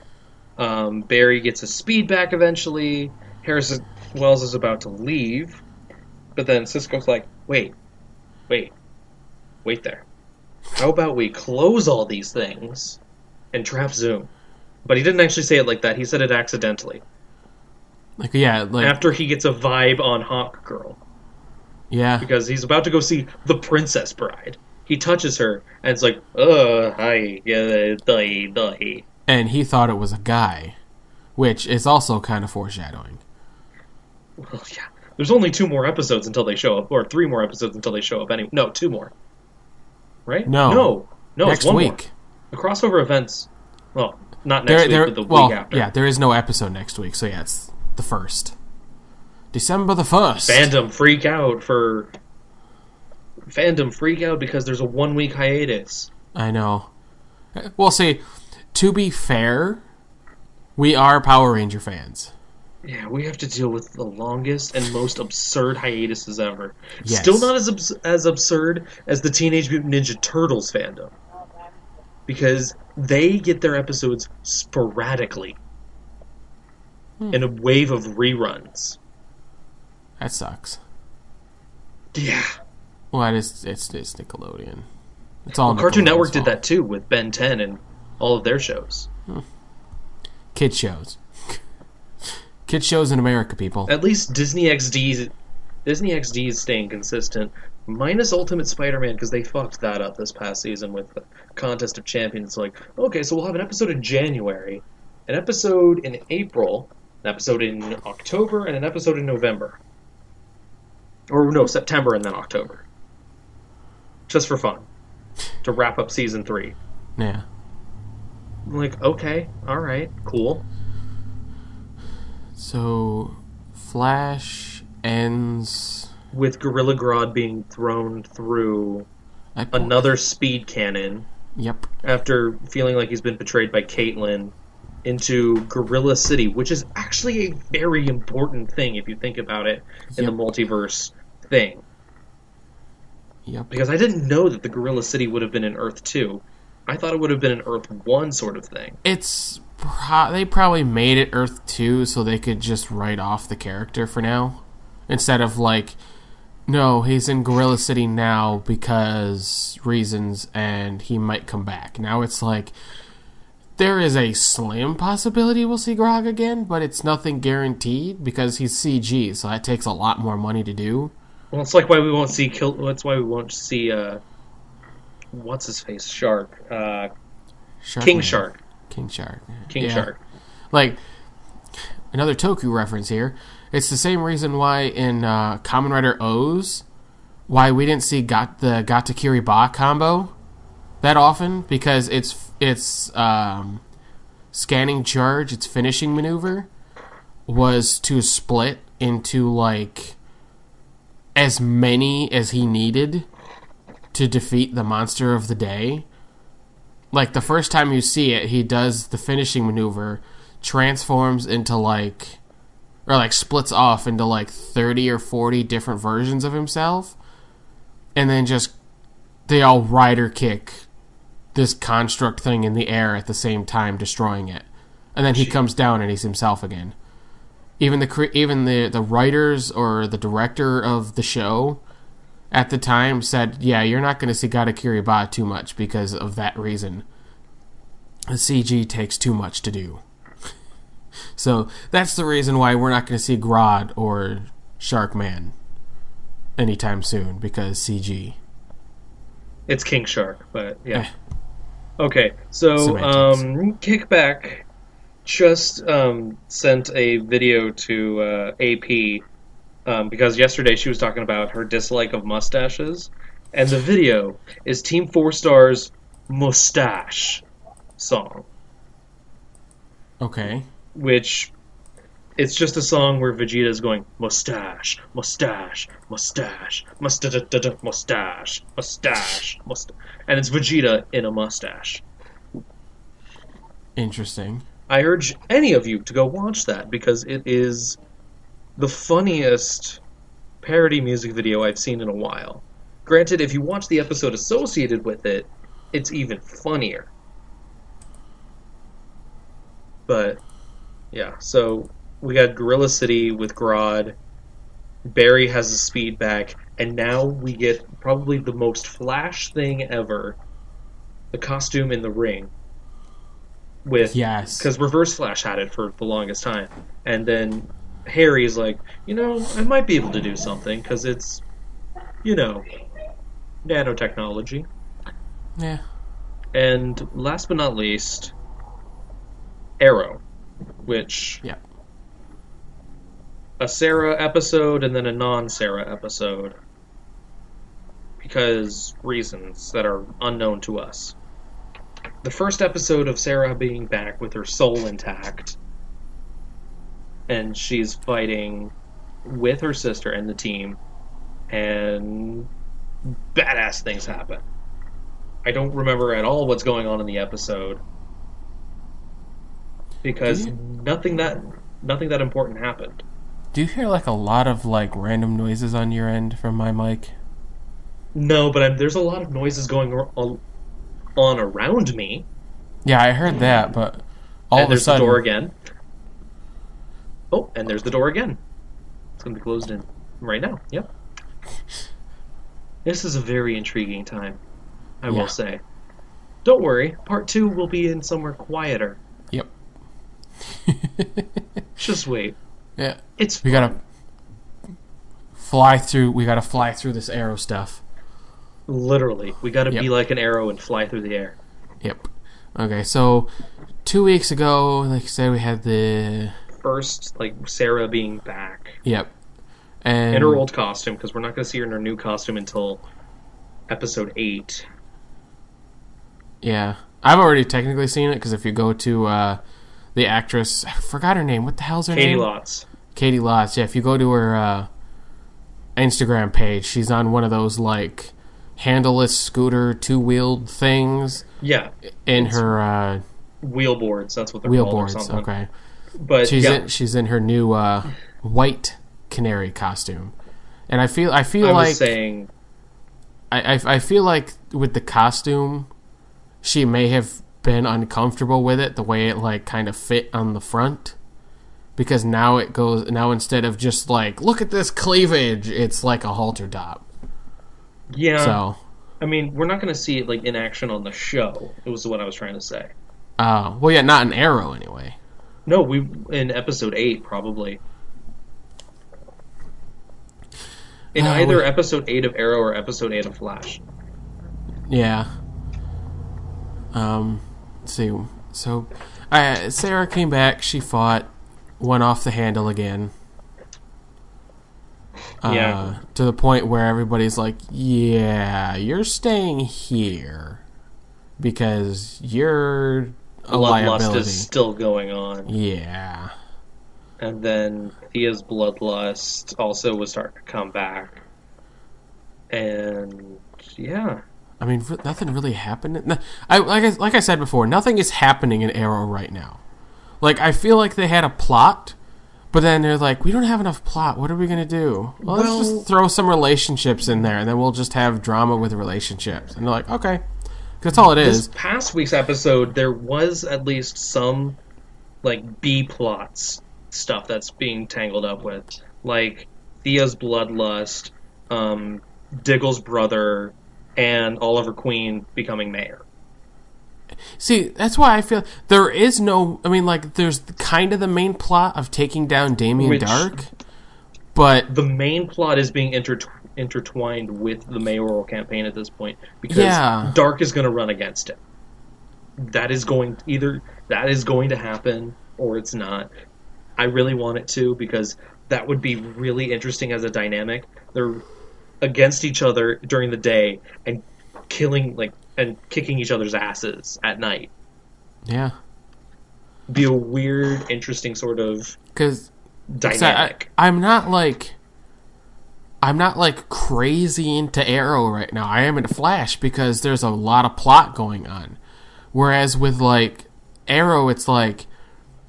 Um, Barry gets his speed back eventually. Harrison Wells is about to leave, but then Cisco's like, "Wait, wait, wait there. How about we close all these things and trap Zoom?" But he didn't actually say it like that. He said it accidentally Like yeah, like after he gets a vibe on Hawk Girl. yeah, because he's about to go see the Princess Bride. He touches her and it's like, "Uh, hi, yeah, die, die." and he thought it was a guy, which is also kind of foreshadowing. Well, yeah. There's only two more episodes until they show up, or three more episodes until they show up. Anyway, no, two more. Right? No. no, no. Next it's one week. more. The crossover events. Well, not There, next there, week, but the well, week after. yeah, there is no episode next week, so yeah, it's the first, December the first. Fandom freak out for. Fandom freak out because there's a one week hiatus. I know. Well, see, to be fair, we are Power Ranger fans. Yeah, we have to deal with the longest and most absurd hiatuses ever. Yes. Still not as abs- as absurd as the Teenage Mutant Ninja Turtles fandom, because they get their episodes sporadically hmm. in a wave of reruns. That sucks. Yeah, Well, it is, it's, it's Nickelodeon. It's all Cartoon Nickelodeon's Network did that too with Ben 10 and all of their shows. Hmm. Kid shows. Kid shows in America, people. At least Disney XD, Disney XD is staying consistent, minus Ultimate Spider-Man because they fucked that up this past season with the Contest of Champions. Like, okay, so we'll have an episode in January, an episode in April, an episode in October, and an episode in November, or no, September and then October, just for fun, to wrap up season three. Yeah. I'm like, okay, all right, cool. So, Flash ends. With Gorilla Grodd being thrown through another speed cannon Yep. after feeling like he's been betrayed by Caitlin into Gorilla City, which is actually a very important thing if you think about it in the multiverse thing. Yep. Because I didn't know that the Gorilla City would have been in Earth 2. I thought it would have been an Earth 1 sort of thing. It's pro- they probably made it Earth Two so they could just write off the character for now, instead of like, no, he's in Gorilla City now because reasons, and he might come back. Now it's like there is a slim possibility we'll see Grodd again, but it's nothing guaranteed because he's CG, so that takes a lot more money to do. Well, it's like why we won't see Kill. That's why we won't see. uh What's his face? Shark. Uh, King Sharkman. Shark. King Shark. King Yeah. Shark. like another Toku reference here. It's the same reason why in uh, Kamen Rider OOO, why we didn't see got the Gatakiri Ba combo that often because it's it's um, scanning charge, its finishing maneuver was to split into like as many as he needed to defeat the monster of the day like the first time you see it, he does the finishing maneuver, transforms into like, or like splits off into like 30 or 40 different versions of himself, and then just they all rider kick this construct thing in the air at the same time, destroying it. And then he comes down and he's himself again. Even the cre- even the the writers or the director of the show at the time said, "Yeah, you're not going to see Gatakiri Ba too much because of that reason. The CG takes too much to do." so that's the reason why we're not going to see Grodd or Sharkman anytime soon because CG. It's King Shark, but yeah. Eh. Okay, so um, Kickback just um, sent a video to uh, AP um, because yesterday she was talking about her dislike of mustaches, and the video is Team Four Star's Mustache song, Okay. which it's just a song where Vegeta is going mustache, mustache, mustache, mustache, mustache, mustache, mustache, and it's Vegeta in a mustache. Interesting. I urge any of you to go watch that because it is the funniest parody music video I've seen in a while. Granted, if you watch the episode associated with it, it's even funnier. But yeah, so we got Gorilla City with Grodd. Barry has a speed back, and now we get probably the most Flash thing ever: the costume in the ring. With Yes. because Reverse Flash had it for the longest time, and then Harry's like, you know, I might be able to do something because it's, you know, nanotechnology. Yeah. And last but not least, Arrow, which Yeah. a Sara episode and then a non-Sara episode because reasons that are unknown to us. The first episode of Sara being back with her soul intact and she's fighting with her sister and the team and badass things happen. I don't remember at all what's going on in the episode because you- nothing that nothing that important happened. Do you hear like a lot of like random noises on your end from my mic? No, but I'm, there's a lot of noises going on, on around me. Yeah, I heard that, but all and of a sudden, the door again. Oh, and there's the door again. It's going to be closed in right now. Yep. This is a very intriguing time, I Yeah. will say. Don't worry, part two will be in somewhere quieter. Yep. [LAUGHS] Just wait. yeah, It's we gotta fly through. We gotta fly through this arrow stuff. literally. We got to Yep. be like an arrow and fly through the air. Yep. Okay, so two weeks ago, like I said, we had the First, like Sara being back yep, and in her old costume because we're not going to see her in her new costume until episode eight. yeah, I've already technically seen it because if you go to uh, the actress, I forgot her name. What the hell's her name? Katie name? Lotz. Caity Lotz. Yeah, if you go to her uh, Instagram page, she's on one of those like handleless scooter two wheeled things Yeah, in her uh, wheel boards. That's what they're called. Wheelboards. Okay. But She's yeah, in she's in her new uh, white canary costume, and I feel I feel I was like saying I, I I feel like with the costume, she may have been uncomfortable with it the way it like kind of fit on the front. Because now it goes now instead of just like look at this cleavage, it's like a halter top. yeah. So, I mean, we're not going to see it like in action on the show. It was what I was trying to say. uh, well, yeah, not an arrow anyway. No, we in episode eight probably. In Uh, either we- episode eight of Arrow or episode eight of Flash. Yeah. Um, let's see. So, uh, Sara came back. She fought, went off the handle again. Uh, Yeah. To the point where everybody's like, "Yeah, you're staying here because you're a Bloodlust liability." is still going on, yeah. and then Thea's bloodlust also was starting to come back, and yeah, I mean, nothing really happened. I like I, like I said before, nothing is happening in Arrow right now. Like I feel like they had a plot, but then they're like, we don't have enough plot. What are we gonna do? Well, let's just throw some relationships in there, and then we'll just have drama with relationships. And they're like, okay, that's all it this past week's episode there was at least some like B plots stuff that's being tangled up with, like Thea's bloodlust, um, Diggle's brother, and Oliver Queen becoming mayor. See, that's why I feel there is no. I mean, like, there's kind of the main plot of taking down Damien Which- Darhk, but The main plot is being intertw- intertwined with the mayoral campaign at this point because Yeah. Darhk is going to run against him. That is going either that is going to happen or it's not. I really want it to because that would be really interesting as a dynamic. They're against each other during the day and killing like and kicking each other's asses at night. yeah, Be a weird, interesting sort of because dynamic. I, I'm not like I'm not like crazy into Arrow right now. I am into Flash because there's a lot of plot going on. Whereas with like Arrow, it's like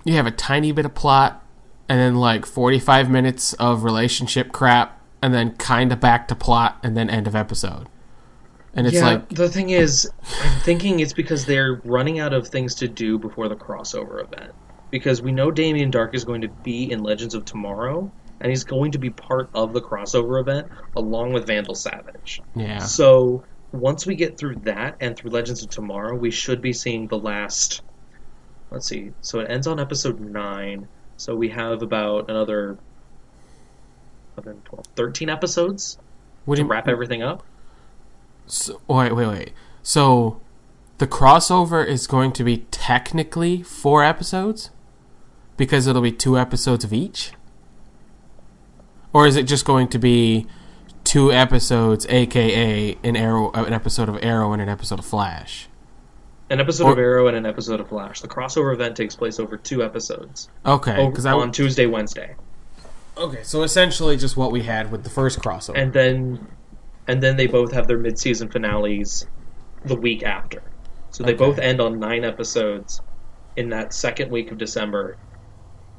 you have a tiny bit of plot and then like 45 minutes of relationship crap and then kind of back to plot and then end of episode. And it's yeah, like the thing is, I'm thinking it's because they're running out of things to do before the crossover event. Because we know Damien Darhk is going to be in Legends of Tomorrow, and he's going to be part of the crossover event along with Vandal Savage. yeah. So once we get through that and through Legends of Tomorrow, we should be seeing the last. Let's see. So it ends on episode nine. So we have about another 11, 12, 13 episodes What to you wrap everything up. So, wait, wait, wait. So, the crossover is going to be technically four episodes because it'll be two episodes of each, or is it just going to be two episodes, aka an arrow, an episode of Arrow and an episode of Flash? An episode Or- of Arrow and an episode of Flash. The crossover event takes place over two episodes. Okay, because I on Tuesday, Wednesday. okay, so essentially just what we had with the first crossover. And then and then they both have their mid season finales the week after. So they Okay. both end on nine episodes in that second week of December.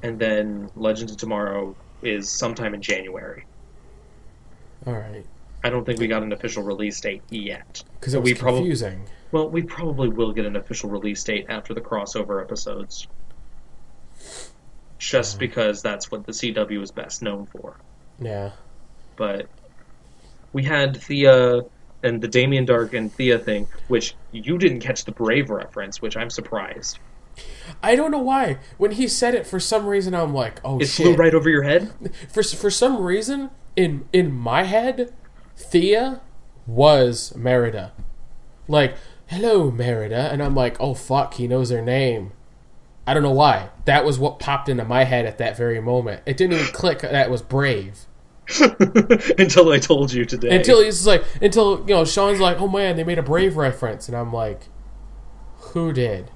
And then Legends of Tomorrow is sometime in January. All right, I don't think we got an official release date yet. because it was we probably confusing. well, we probably will get an official release date after the crossover episodes. Just because that's what the CW is best known for. Yeah. But we had Thea and the Damien Darhk and Thea thing, which you didn't catch the Brave reference, which I'm surprised. I don't know why. When he said it, for some reason, I'm like, "Oh It shit!" It flew right over your head. for for some reason in in my head, Thea was Merida. Like, hello, Merida, and I'm like, oh fuck, he knows her name. I don't know why. That was what popped into my head at that very moment. It didn't even click that was Brave [LAUGHS] Until I told you today. until he's like, until you know, Shawn's like, oh man, they made a Brave reference, and I'm like, who did?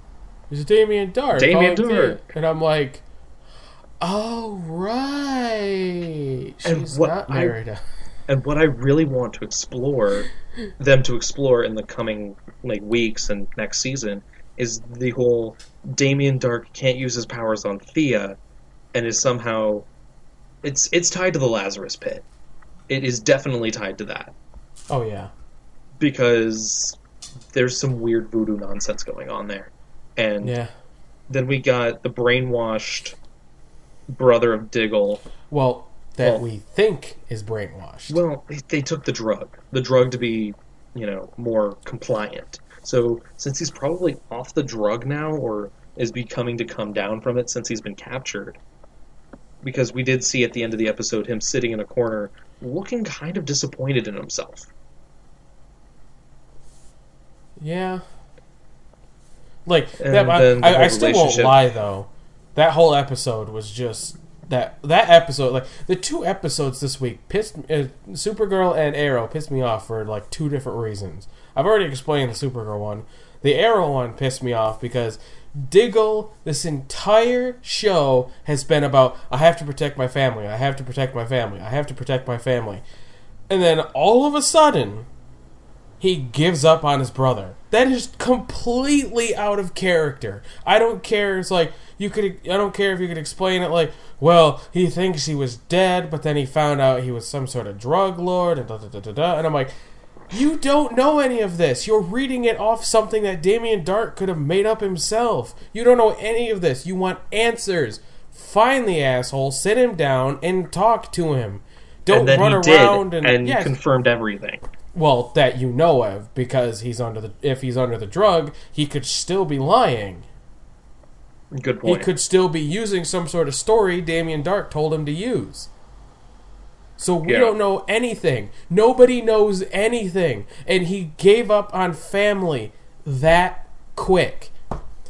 It's Damien Darhk. Damien Darhk. and I'm like. Oh right, And what not I- [LAUGHS] and what I really want to explore, them to explore in the coming like weeks and next season, is the whole Damien Darhk can't use his powers on Thea, and is somehow it's it's tied to the Lazarus Pit. It is definitely tied to that Oh yeah. because there's some weird voodoo nonsense going on there, and Yeah. then we got the brainwashed brother of Diggle. Well, that Well- we think is brainwashed. Well, they- they took the drug, the drug to be, you know, more compliant. So since he's probably off the drug now, or is becoming to come down from it since he's been captured, because we did see at the end of the episode him sitting in a corner, looking kind of disappointed in himself. Yeah. Like that, I, the I, I still won't lie though. That whole episode was just that that episode. Like the two episodes this week pissed uh, Supergirl and Arrow pissed me off for like two different reasons. I've already explained the Supergirl one. The Arrow one pissed me off because Diggle this entire show has been about I have to protect my family. I have to protect my family. I have to protect my family. And then all of a sudden he gives up on his brother. That is completely out of character. I don't care. It's like you could. I don't care if you could explain it like, well, he thinks he was dead, but then he found out he was some sort of drug lord, and da da da da da. And I'm like, you don't know any of this. You're reading it off something that Damien Darhk could have made up himself. You don't know any of this. You want answers. Find the asshole, sit him down, and talk to him. Don't run around did, and, and yes, confirmed everything. Well, that you know of, because he's under the. If he's under the drug, he could still be lying. Good point He could still be using some sort of story Damien Darhk told him to use. So we Yeah. don't know anything. Nobody knows anything, and he gave up on family that quick.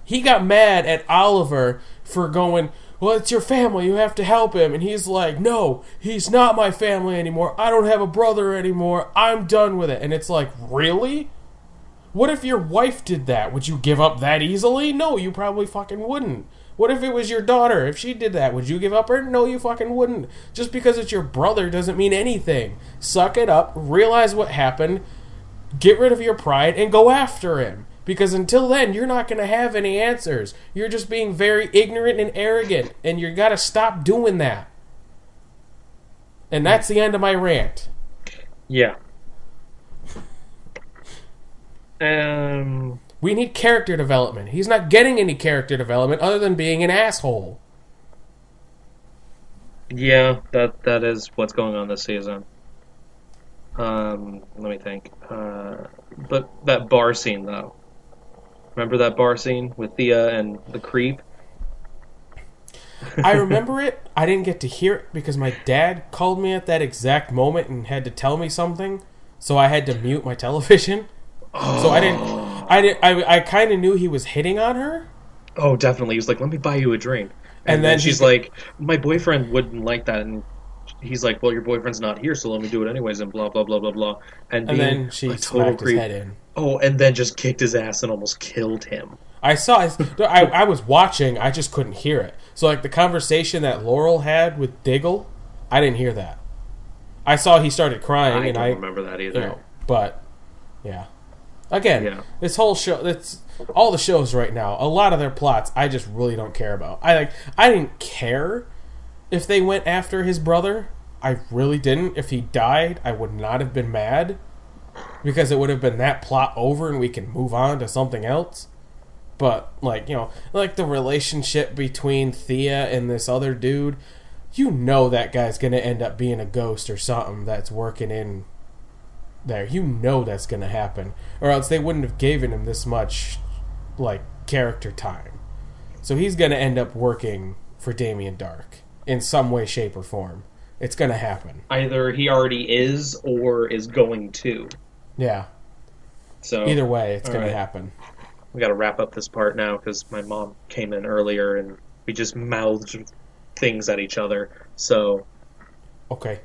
He got mad at Oliver for going, "Well, it's your family. You have to help him." And he's like, "No, he's not my family anymore. I don't have a brother anymore. I'm done with it." And it's like, "Really?" What if your wife did that? Would you give up that easily? No, you probably fucking wouldn't. What if it was your daughter? If she did that, would you give up her? No, you fucking wouldn't. Just because it's your brother doesn't mean anything. Suck it up, realize what happened, get rid of your pride, and go after him. Because until then, you're not going to have any answers. You're just being very ignorant and arrogant, and you got to stop doing that. And that's the end of my rant. yeah. Um. We need character development. He's not getting any character development other than being an asshole. Yeah, that that is what's going on this season. Um, let me think. Uh, but that bar scene though. Remember that bar scene with Thea and the creep? I remember it. I didn't get to hear it because my dad called me at that exact moment and had to tell me something. So I had to mute my television. So I didn't. I didn't. I, I kind of knew he was hitting on her. Oh, definitely. He was like, "Let me buy you a drink," and, And then, then she's he- like, "My boyfriend wouldn't like that," and he's like, "Well, your boyfriend's not here, so let me do it anyways," and blah blah blah blah blah. And, And then she a total smacked his head in. Oh, and then just kicked his ass and almost killed him. I saw. I, I was watching. I just couldn't hear it. So like the conversation that Laurel had with Diggle, I didn't hear that. I saw he started crying, and I and don't I remember that either. you know, but yeah. Again, Yeah. this whole show, it's all the shows right now. A lot of their plots, I just really don't care about. I like, I didn't care if they went after his brother. I really didn't. If he died, I would not have been mad because it would have been that plot over, and we can move on to something else. But like you know, like the relationship between Thea and this other dude, you know that guy's gonna end up being a ghost or something that's working in there. You know that's going to happen, or else they wouldn't have given him this much like character time. So he's going to end up working for Damien Darhk in some way, shape, or form. It's going to happen. Either he already is or is going to. Yeah. So Either way, it's going right. to happen. we got to wrap up this part now because my mom came in earlier and we just mouthed things at each other. So Okay.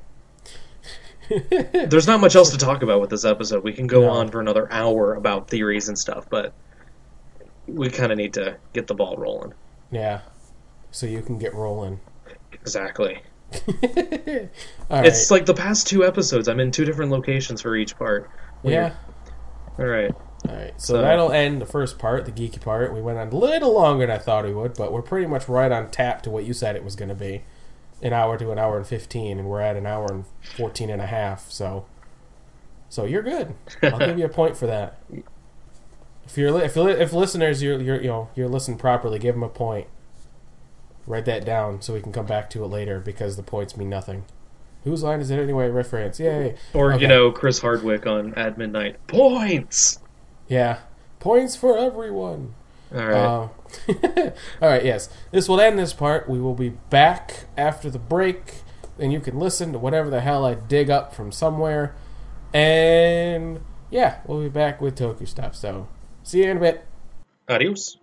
there's not much else to talk about with this episode. We can go No. on for another hour about theories and stuff, but we kind of need to get the ball rolling. Yeah. So you can get rolling. Exactly. [LAUGHS] All right. It's like the past two episodes. I'm in two different locations for each part. yeah. All right. All right, so, So- that'll end the first part, the geeky part. We went on a little longer than I thought we would, but we're pretty much right on tap to what you said it was going to be. An hour to an hour and 15, and we're at an hour and 14 and a half, so so you're good. I'll give you a point for that. [LAUGHS] If you're if, if listeners you're, you're you know you're listening properly, give them a point. Write that down so we can come back to it later because the points mean nothing. Whose line is it anyway? Reference, yay! Or Okay. you know, Chris Hardwick on At Midnight. Points. Yeah, points for everyone. All right. Uh, [LAUGHS] all right, yes. This will end this part. We will be back after the break, and you can listen to whatever the hell I dig up from somewhere. And yeah, we'll be back with Toku stuff. So, see you in a bit. Adios.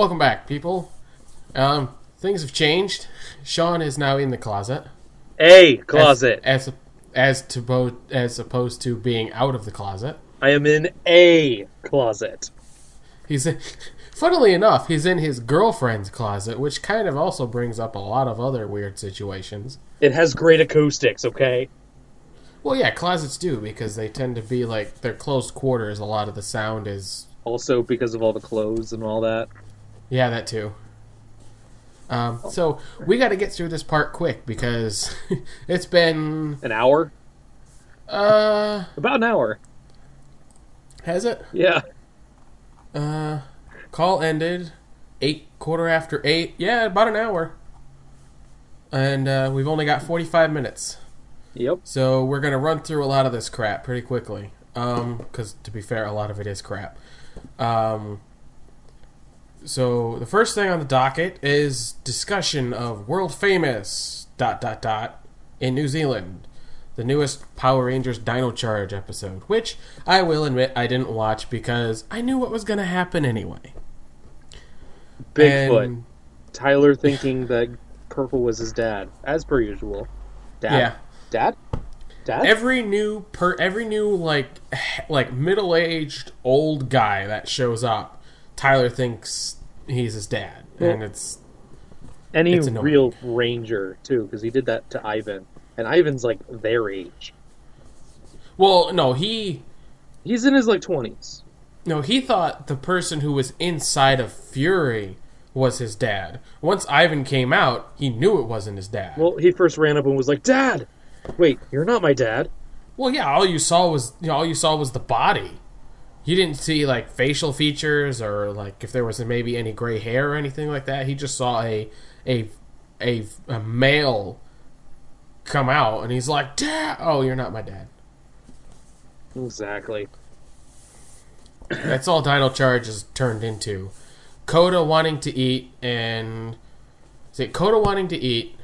Welcome back, people. Um, things have changed. Shawn is now in the closet. A as- closet. as as, to bo- as opposed to being out of the closet. I am in a closet. He's in, [LAUGHS] funnily enough, he's in his girlfriend's closet, which kind of also brings up a lot of other weird situations. It has great acoustics. Okay. Well, yeah, closets do because they tend to be like they're closed quarters. A lot of the sound is Also because of all the clothes and all that. Yeah, that too. Um, so we got to get through this part quick because [LAUGHS] it's been An hour. uh About an hour. has it Yeah. uh call ended eight quarter after eight yeah about an hour and uh, we've only got 45 minutes Yep. So we're gonna run through a lot of this crap pretty quickly. Um, because to be fair, a lot of it is crap. Um, so the first thing on the docket is discussion of world famous dot dot dot in New Zealand, the newest Power Rangers Dino Charge episode, which I will admit I didn't watch because I knew what was going to happen anyway. Bigfoot. And- Tyler thinking that Purple was his dad, as per usual. Dad? Yeah. Dad? Dad? every new per every new like like middle aged old guy that shows up, Tyler thinks he's his dad, and it's Any it's real ranger, too, because he did that to Ivan. And Ivan's like their age. well, no, he He's in his like 20s. no, he thought the person who was inside of Fury was his dad. Once Ivan came out, he knew it wasn't his dad. Well, Well, he first ran up and was like, Dad! Wait, you're not my dad. Well, yeah, all you saw was you know, all you saw was the body. You didn't see like facial features or like if there was maybe any gray hair or anything like that. He just saw a a a, a male come out and he's like, "Dad, oh, you're not my dad." Exactly. That's all Dino Charge is turned into. Koda wanting to eat and is it Koda wanting to eat?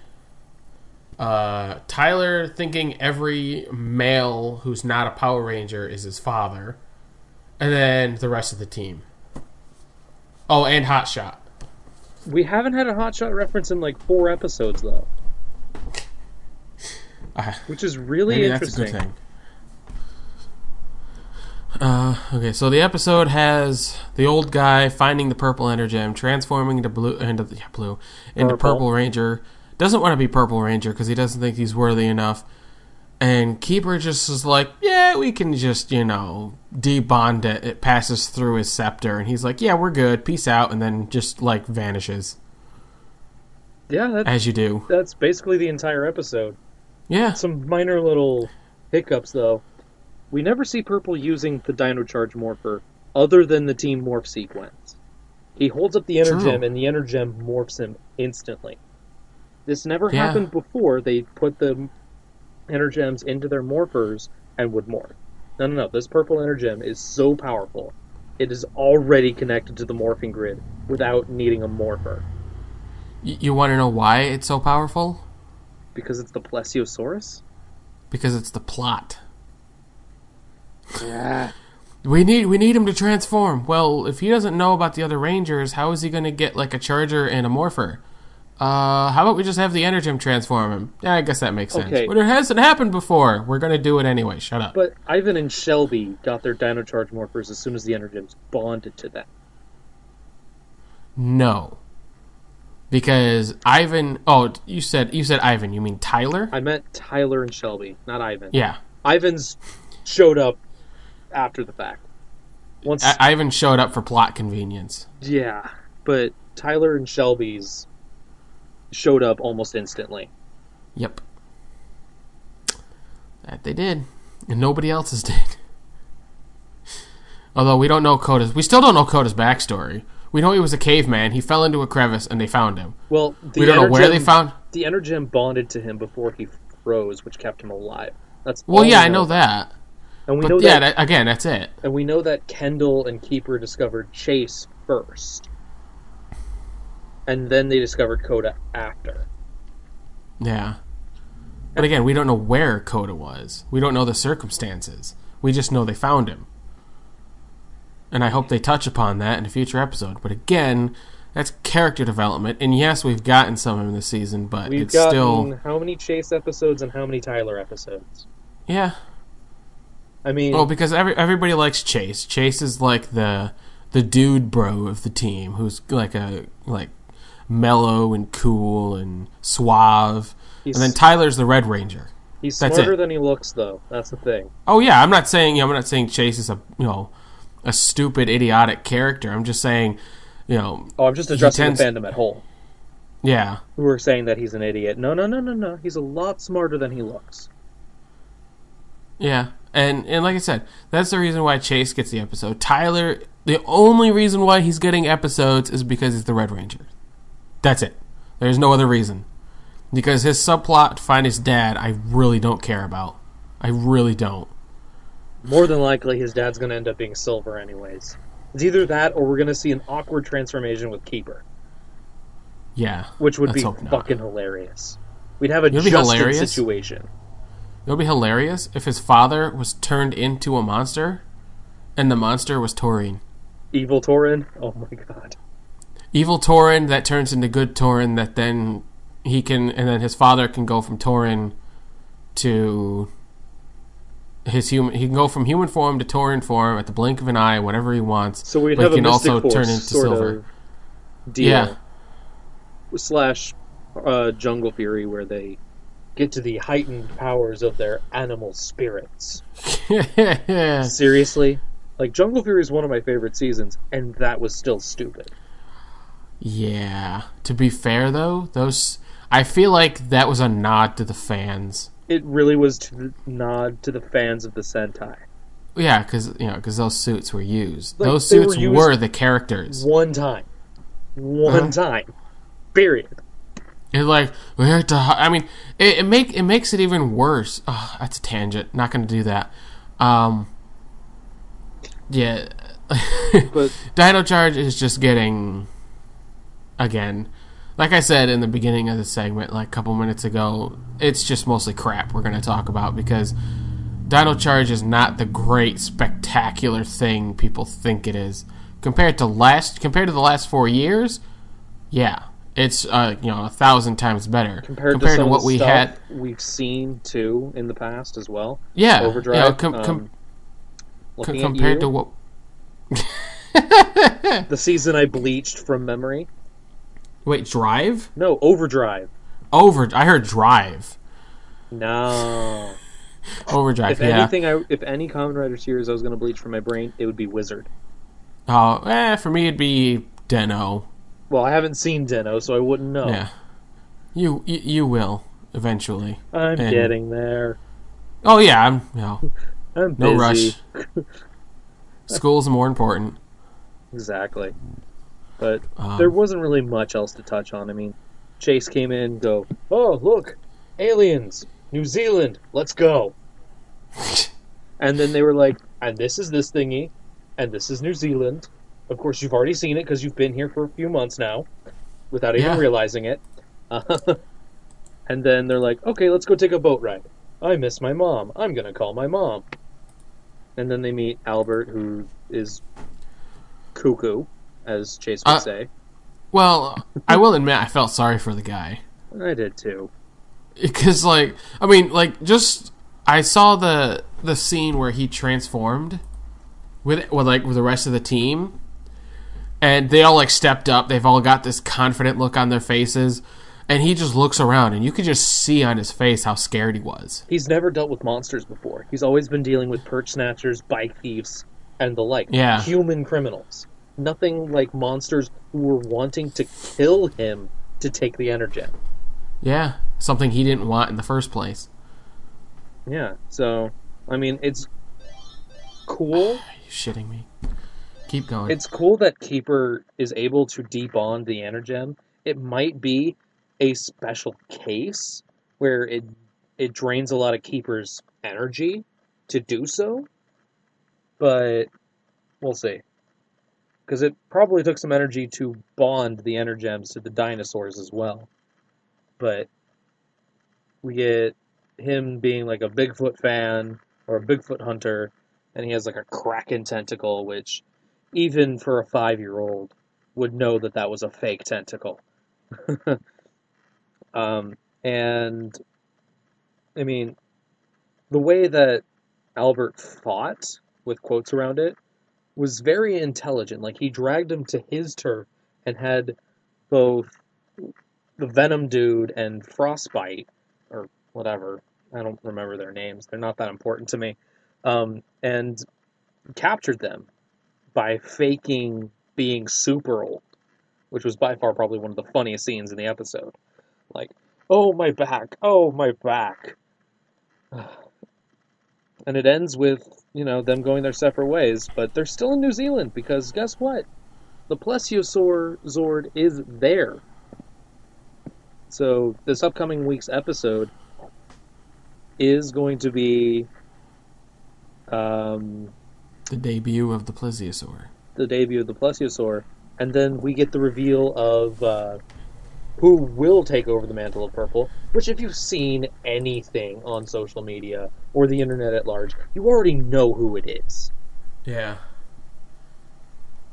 Uh, Tyler thinking every male who's not a Power Ranger is his father, and then the rest of the team. Oh, and Hotshot. We haven't had a hotshot reference in like four episodes, though. Uh, [LAUGHS] Which is really Maybe that's a interesting. good thing. Uh, okay, so the episode has the old guy finding the purple energem, transforming into blue, into the, yeah, blue, into Purple. purple ranger. Doesn't want to be purple ranger because he doesn't think he's worthy enough. And Keeper just is like, yeah, we can just you know debond it. It passes through his scepter, and he's like, yeah, we're good, peace out, and then just like vanishes Yeah, that, as you do. that's basically the entire episode. Yeah, Some minor little hiccups, though. We never see Purple using the Dino Charge Morpher other than the Team Morph sequence. He holds up the. Energem, and the Energem morphs him instantly. This never Yeah. happened before. They put the Energems into their Morphers and would morph. No, no, no. This Purple Energem is so powerful. It is already connected to the morphing grid without needing a morpher. Y- you want to know why it's so powerful? Because it's the Plesiosaurus? Because it's the plot. Yeah. We need we need him to transform. Well, if he doesn't know about the other Rangers, how is he going to get like a Charger and a Morpher? Uh, how about we just have the Energem transform him? Yeah, I guess that makes sense. Okay. But it hasn't happened before. We're going to do it anyway. Shut up. But Ivan and Shelby got their Dino Charge morphers as soon as the Energems bonded to them. no, because Ivan. Oh, you said you said Ivan. You mean Tyler? I meant Tyler and Shelby, not Ivan. yeah, Ivan's showed up after the fact. Once, I- Ivan showed up for plot convenience. yeah, but Tyler and Shelby's showed up almost instantly. Yep. That they did. And nobody else's [LAUGHS] did. Although we don't know Koda's we still don't know Koda's backstory. We know he was a caveman, he fell into a crevice and they found him. Well, the we don't know where they found the Energem bonded to him before he froze, which kept him alive. That's Well all we yeah, I know that. and we But know yeah, that, that, again, that's it. and we know that Kendall and Keeper discovered Chase first, and then they discovered Koda after. Yeah. But again, we don't know where Coda was. We don't know the circumstances. We just know they found him. And I hope they touch upon that in a future episode. But again, that's character development. And yes, we've gotten some of in this season, but We've it's gotten still how many Chase episodes and how many Tyler episodes? yeah. I mean, Well, because every, everybody likes Chase. Chase is like the the dude bro of the team, who's like a like mellow and cool and suave. he's, And then Tyler's the Red Ranger. he's that's smarter it. than he looks, though. That's the thing. Oh yeah, I'm not saying I'm not saying Chase is a you know a stupid idiotic character. I'm just saying, you know, Oh, I'm just addressing tends- the fandom at whole, yeah, who are saying that he's an idiot. No, no, no, no, no. He's a lot smarter than he looks. yeah. And and like I said, that's the reason why Chase gets the episode. Tyler, the only reason why he's getting episodes is because he's the Red Ranger. That's it. There's no other reason. Because his subplot to find his dad, I really don't care about. I really don't. More than likely, his dad's going to end up being Silver, anyways. It's either that or we're gonna see an awkward transformation with Keeper, Yeah, which would be fucking hilarious. We'd have a It'd Justin hilarious. situation. It would be hilarious if his father was turned into a monster, and the monster was Torin. Evil Torin. Oh my god. Evil Torin that turns into good Torin that then he can, and then his father can go from Torin to his human. He can go from human form to Torin form at the blink of an eye, whatever he wants. So we'd have he can also Force turn into sort silver. Yeah. Slash uh, Jungle Fury, where they get to the heightened powers of their animal spirits. [LAUGHS] Seriously, like Jungle Fury is one of my favorite seasons, and that was still stupid. Yeah. To be fair, though, those I feel like that was a nod to the fans. It really was to nod to the fans of the Sentai. Yeah, because you know, because those suits were used. Like, those they were suits used were the characters. One time, one Uh-huh. time, period. It's like we have to. I mean, it, it make it makes it even worse. Oh, that's a tangent. Not going to do that. Um, yeah, [LAUGHS] But Dino Charge is just getting again. Like I said in the beginning of the segment, like a couple minutes ago, it's just mostly crap we're going to talk about because Dino Charge is not the great, spectacular thing people think it is. Compared to last, compared to the last four years, yeah, it's uh, you know a thousand times better compared, to, some of what we had. we've seen too in the past as well. Yeah, Overdrive. you know, com- um, com- at compared you, to what [LAUGHS] the season I bleached from memory. Wait, Drive? No, Overdrive. Over. I heard Drive. No. [LAUGHS] Overdrive. If yeah. anything, I if any Kamen Rider series I was going to bleach from my brain, it would be Wizard. Oh, eh, for me it'd be Den-O. Well, I haven't seen Den-O, so I wouldn't know. Yeah. You, you you will eventually. I'm And- getting there. Oh yeah, I'm no [LAUGHS] I'm no rush. [LAUGHS] School's more important. Exactly. But Um, there wasn't really much else to touch on. I mean, Chase came in, go, oh look, aliens, New Zealand, let's go. [LAUGHS] and then they were like, and this is this thingy, and this is New Zealand. Of course, you've already seen it because you've been here for a few months now, without even Yeah. realizing it. [LAUGHS] and then they're like, okay, let's go take a boat ride. I miss my mom. I'm gonna call my mom. And then they meet Albert, who is cuckoo, as Chase would Uh, say. Well, I will admit I felt sorry for the guy I did too. because, like, I mean, like, just I saw the the scene where he transformed with with like with the rest of the team, and they all like stepped up. They've all got this confident look on their faces, and he just looks around, and you could just see on his face how scared he was. He's never dealt with monsters before. He's always been dealing with perch snatchers, bike thieves, and the like. Yeah. Human criminals. Nothing like monsters who were wanting to kill him to take the energem. Yeah, something he didn't want in the first place. Yeah. So, I mean, it's cool. [SIGHS] Are you shitting me? Keep going. It's cool that Keeper is able to debond the energem. It might be a special case where it it drains a lot of Keeper's energy to do so, but we'll see. Because it probably took some energy to bond the energems to the dinosaurs as well. But we get him being like a Bigfoot fan or a Bigfoot hunter, and he has like a kraken tentacle, which even for a five year old would know that that was a fake tentacle. [LAUGHS] um, and I mean, the way that Albert fought with quotes around it was very intelligent. Like he dragged him to his turf and had both the Venom dude and Frostbite or whatever. I don't remember their names. They're not that important to me. Um, and captured them by faking being super old, which was by far probably one of the funniest scenes in the episode. Like, oh my back, oh my back. [SIGHS] And it ends with, you know, them going their separate ways, but they're still in New Zealand because guess what? The Plesiosaur Zord is there. So this upcoming week's episode is going to be um, the debut of the plesiosaur. the debut of the Plesiosaur, and then we get the reveal of uh, who will take over the mantle of purple. Which, if you've seen anything on social media or the internet at large, you already know who it is. Yeah.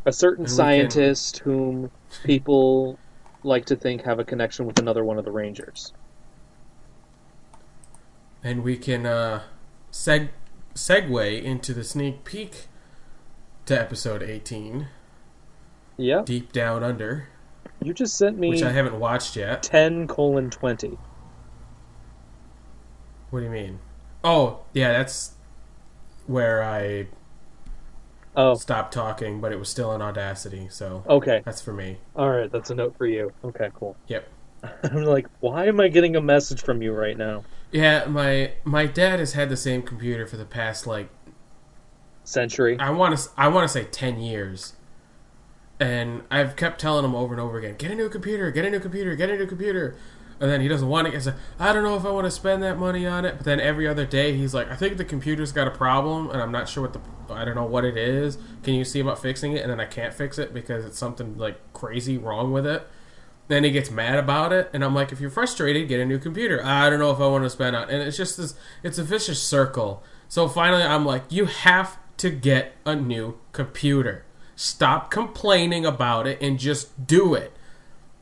A certain we can- scientist whom people like to think have a connection with another one of the Rangers. And we can uh, seg- segue into the sneak peek to episode 18, Yeah, Deep Down Under, you just sent me which I haven't watched yet. ten colon twenty. What do you mean? Oh, yeah, that's where I Oh, stopped talking, but it was still in Audacity, so okay. that's for me. All right, that's a note for you. Okay, cool. Yep. [LAUGHS] I'm like, why am I getting a message from you right now? Yeah, my my dad has had the same computer for the past like Century. I want to I want to say 10 years. And I've kept telling him over and over again, get a new computer, get a new computer, get a new computer. And then he doesn't want it. He's like, I don't know if I want to spend that money on it. But then every other day, he's like, I think the computer's got a problem, and I'm not sure what the, I don't know what it is. Can you see about fixing it? And then I can't fix it because it's something like crazy wrong with it. Then he gets mad about it, and I'm like, if you're frustrated, get a new computer. I don't know if I want to spend on, and it's just this, it's a vicious circle. So finally, I'm like, you have to get a new computer. Stop complaining about it and just do it.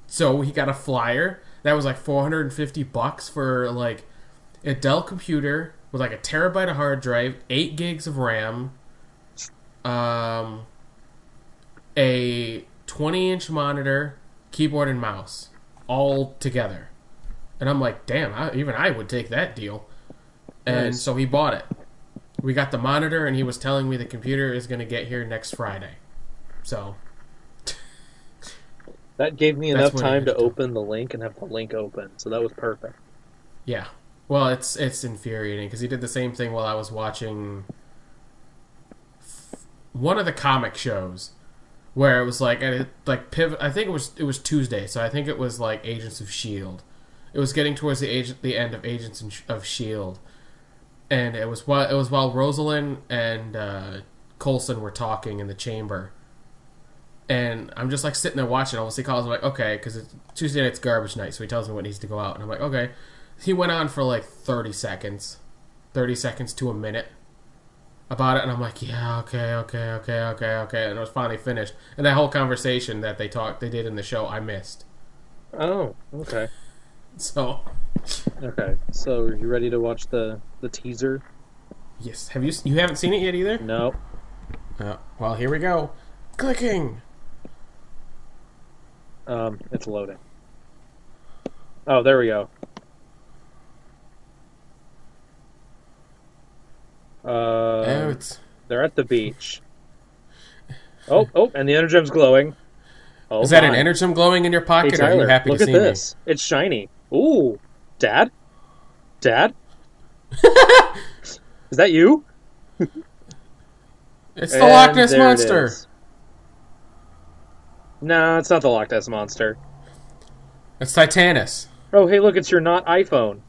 So he got a flyer that was like 450 bucks for like a Dell computer with like a terabyte of hard drive, eight gigs of RAM, um, a 20 inch monitor, keyboard and mouse, all together. And I'm like, damn, I, even I would take that deal. And Nice. so he bought it. We got the monitor, and he was telling me the computer is going to get here next Friday. So That gave me enough time to open the link and have the link open, so that was perfect. Yeah. Well, it's it's infuriating because he did the same thing while I was watching one of the comic shows where it was like and it, like pivot. I think it was it was Tuesday, so I think it was like Agents of Shield. It was getting towards the agent the end of Agents of Shield, and it was while it was while Rosalind and uh, Coulson were talking in the chamber. And I'm just like sitting there watching. All he calls, I'm like, okay, because it's Tuesday night's garbage night, so he tells me what needs to go out, and I'm like, okay. He went on for like 30 seconds, 30 seconds to a minute about it, and I'm like, yeah, okay, okay, okay, okay, okay, and it was finally finished. And that whole conversation that they talked, they did in the show, I missed. Oh, okay. So Okay. So are you ready to watch the the teaser? yes, have you you haven't seen it yet either? No. Uh, well, here we go. Clicking. Um, it's loading. Oh, there we go. Uh, oh, it's they're at the beach. Oh, oh, and the energem's glowing. Oh, is that an my. energem glowing in your Hey pocket? are Tyler, you happy look to at see this. It's shiny. Ooh, Dad, Dad, [LAUGHS] is that you? It's [LAUGHS] the And Loch Ness monster. Nah, it's not the Loch Ness monster. It's Titanus. Oh, hey, look, it's your not iPhone.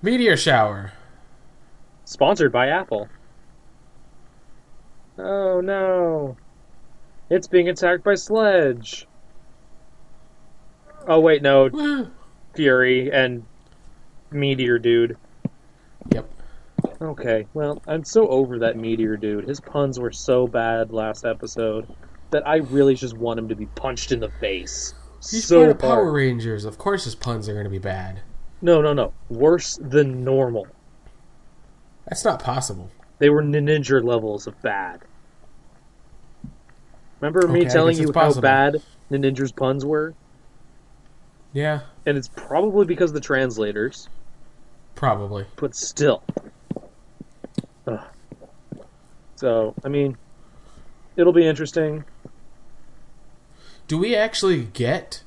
Meteor shower. Sponsored by Apple. Oh no. It's being attacked by Sledge. Oh wait, no, [GASPS] Fury and Meteor Dude. Yep. Okay, well, I'm so over that Meteor Dude. His puns were so bad last episode that I really just want him to be punched in the face. He's so part of Power hard. Rangers. Of course, his puns are going to be bad. No, no, no. Worse than normal. That's not possible. They were ninja levels of bad. Remember me Okay, telling you it's how possible. bad Ninja's puns were? Yeah, And it's probably because of the translators, probably. but still. Ugh. So, I mean, it'll be interesting. Do we actually get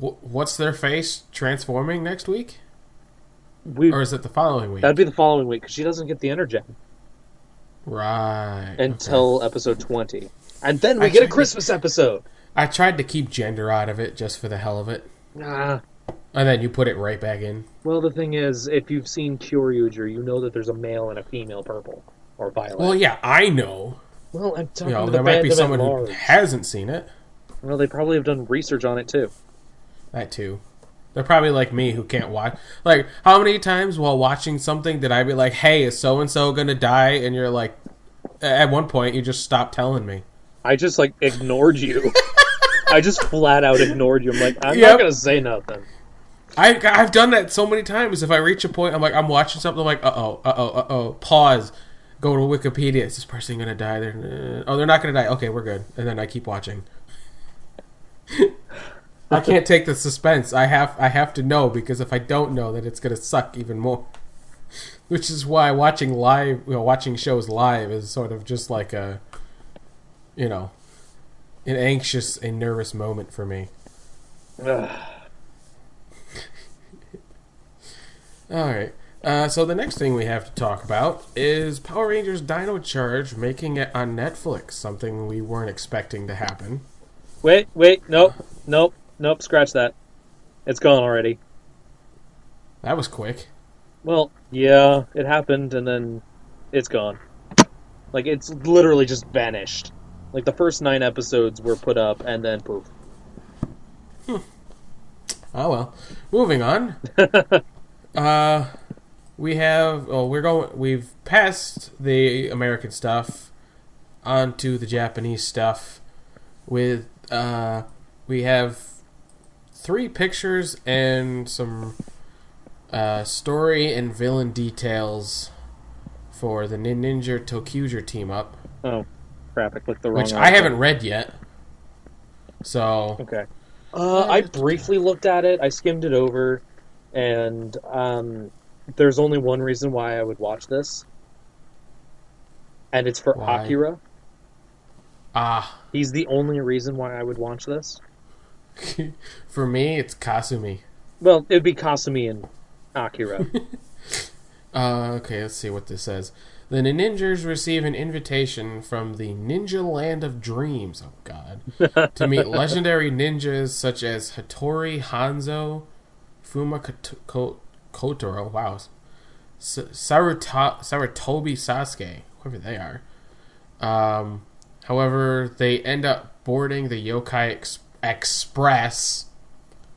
wh- what's their face transforming next week, We or is it the following week? that'd be the following week because she doesn't get the energy right. until okay. episode twenty, and then we I get a tried to- Christmas episode. I tried to keep gender out of it just for the hell of it, Ah, and then you put it right back in. well, the thing is, if you've seen Kyoryuger, you know that there's a male and a female purple or violet. Well, yeah, I know. Well, I'm talking You know, there the might be someone who hasn't seen it. Well, they probably have done research on it too. That too. They're probably like me who can't watch. Like, how many times while watching something did I be like, "Hey, is so and so gonna die?" And you're like, at one point, you just stopped telling me. I just like ignored you. [LAUGHS] I just flat out ignored you. I'm like, I'm Yep. not gonna say nothing. I, I've done that so many times. If I reach a point, I'm like, I'm watching something, I'm like, uh oh, uh oh, uh oh, pause, go to Wikipedia. Is this person gonna die? They're, uh, oh, they're not gonna die. Okay, we're good. And then I keep watching. I can't take the suspense. I have, I have to know because if I don't know, then it's gonna suck even more. Which is why watching live, you know, watching shows live is sort of just like a, you know, an anxious and nervous moment for me. [SIGHS] All right. Uh, so the next thing we have to talk about is Power Rangers Dino Charge making it on Netflix, something we weren't expecting to happen. Wait, wait, nope, nope, nope. Scratch that. It's gone already. That was quick. Well, yeah, it happened, and then it's gone. Like it's literally just vanished. Like the first nine episodes were put up, and then poof. Oh well. Moving on. [LAUGHS] uh, we have. Oh, we're going. We've passed the American stuff onto the Japanese stuff. With uh, we have three pictures and some uh, story and villain details for the Ninja Tokuger team up, Oh, crap! I clicked the wrong. which I haven't read yet. So Okay. Uh, I briefly looked at it. I skimmed it over, and um, there's only one reason why I would watch this, and it's for Why? Akira. ah, He's the only reason why I would watch this. [LAUGHS] for me, it's Kasumi. Well, it'd be Kasumi and Akira. [LAUGHS] Uh, okay, let's see what this says. The ninjas receive an invitation from the Ninja Land of Dreams. Oh God, to meet [LAUGHS] legendary ninjas such as Hattori Hanzo, Fuma Kotaro. Wow, S- Saruto- Sarutobi Sasuke, whoever they are. Um, however, they end up boarding the Yokai Ex- Express.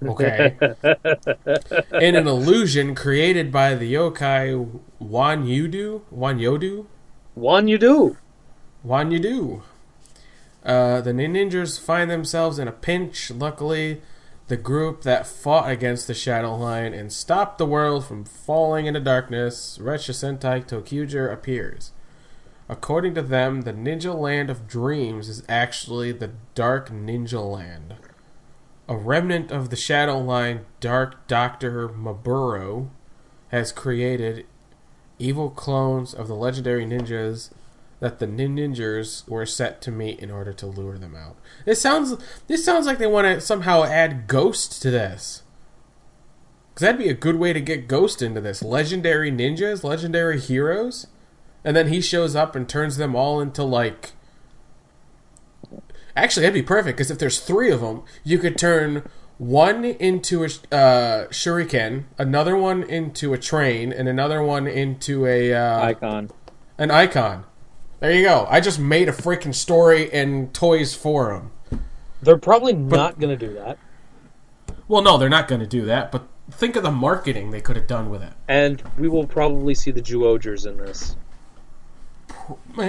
Okay. [LAUGHS] in an illusion created by the yokai Wan Yudu, Wan Yodu, you do. Wan Yudu. Uh, the ninjas find themselves in a pinch. Luckily, the group that fought against the Shadow Line and stopped the world from falling into darkness, Ressha Sentai Tokuger appears. According to them, the Ninja Land of Dreams is actually the Dark Ninja Land. A remnant of the Shadow Line Dark Doctor Maburo has created evil clones of the legendary ninjas that the nin- ninjas were set to meet in order to lure them out. This sounds this sounds like they want to somehow add Ghost to this. Cuz that'd be a good way to get Ghost into this. Legendary ninjas, legendary heroes, and then he shows up and turns them all into like Actually, that'd be perfect because if there's three of them, you could turn one into a uh, shuriken, another one into a train, and another one into a uh, Icon. an icon. There you go. I just made a freaking story and toys for them. They're probably not going to do that. Well, no, they're not going to do that. But think of the marketing they could have done with it. And we will probably see the Juogers in this.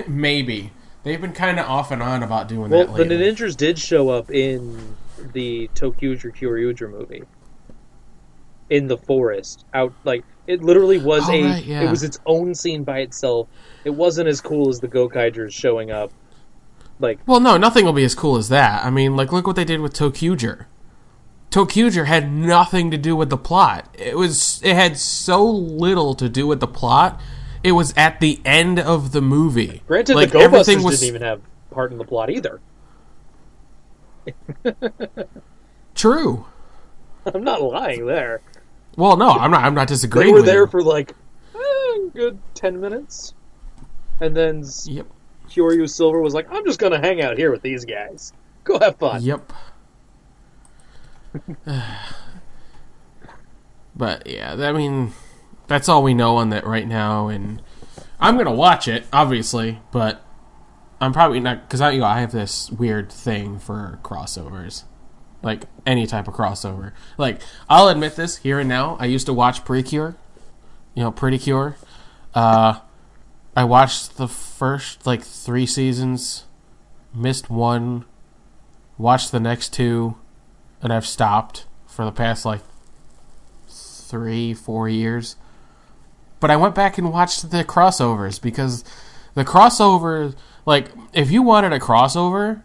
Maybe they've been kind of off and on about doing Well, that the lately. Ninjas did show up in the Tokyuger Kyoryuger movie. In the forest. Out like it literally was Oh, a right, yeah. it was its own scene by itself. It wasn't as cool as the Gokaigers showing up. Like Well, no, nothing will be as cool as that. I mean, like, look what they did with Tokuger. Tokuger had nothing to do with the plot. It was it had so little to do with the plot. It was at the end of the movie. granted like the GoBusters was didn't even have part in the plot either. [LAUGHS] true. I'm not lying there. Well, no, I'm not. I'm not disagreeing. They were there you. for like eh, good ten minutes. And then Yep. Kyoryu Silver was like, I'm just gonna hang out here with these guys. Go have fun. Yep. [SIGHS] [SIGHS] but yeah, I mean, that's all we know on that right now, and I'm gonna watch it, obviously, but I'm probably not because I you know, I have this weird thing for crossovers, like any type of crossover. Like I'll admit this here and now. I used to watch Precure, you know, Pretty Cure. Uh, I watched the first like three seasons, missed one, watched the next two, and I've stopped for the past like three, four years. But I went back and watched the crossovers because the crossovers, like, if you wanted a crossover,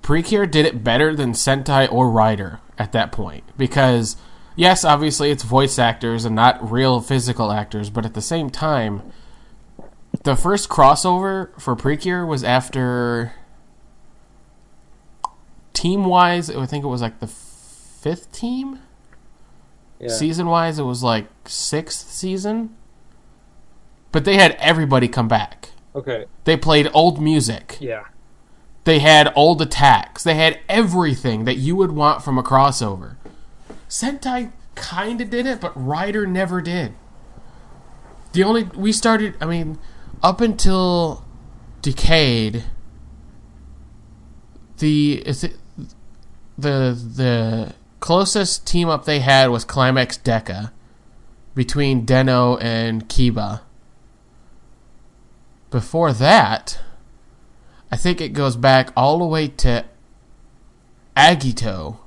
Precure did it better than Sentai or Rider at that point. Because, yes, obviously it's voice actors and not real physical actors, but at the same time, the first crossover for Precure was after. Team wise, I think it was like the fifth team. Yeah. Season wise, it was like sixth season. But they had everybody come back. Okay. They played old music. Yeah. They had old attacks. They had everything that you would want from a crossover. Sentai kind of did it, but Rider never did. The only we started, I mean, up until Decade, the is it the the closest team up they had was Climax Deka between Den-O and Kiba. Before that, I think it goes back all the way to Agito.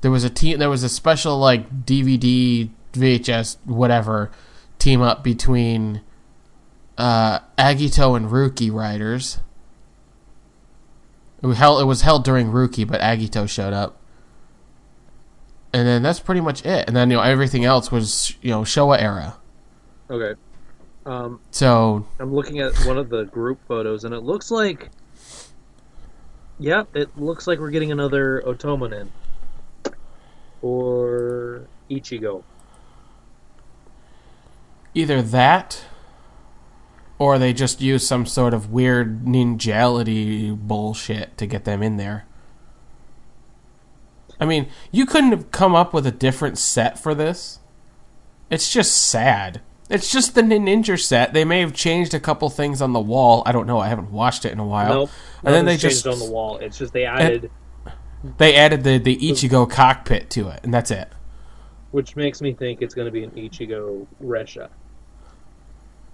There was a team. There was a special like DVD, VHS, whatever team up between uh, Agito and Ryuki Riders. It was, held, it was held during Ryuki, but Agito showed up, and then that's pretty much it. And then you know everything else was you know Showa era. Okay. Um, So I'm looking at one of the group photos, and it looks like. yeah, it looks like we're getting another Otomonin. Or Ichigo. either that or they just use some sort of weird ninjality bullshit to get them in there. I mean, you couldn't have come up with a different set for this. It's just sad. It's just the Ninja set. They may have changed a couple things on the wall. I don't know. I haven't watched it in a while. Nope. and then they nothing's just changed on the wall. It's just they added, they added the the Ichigo cockpit to it, and that's it. which makes me think it's going to be an Ichigo Resha.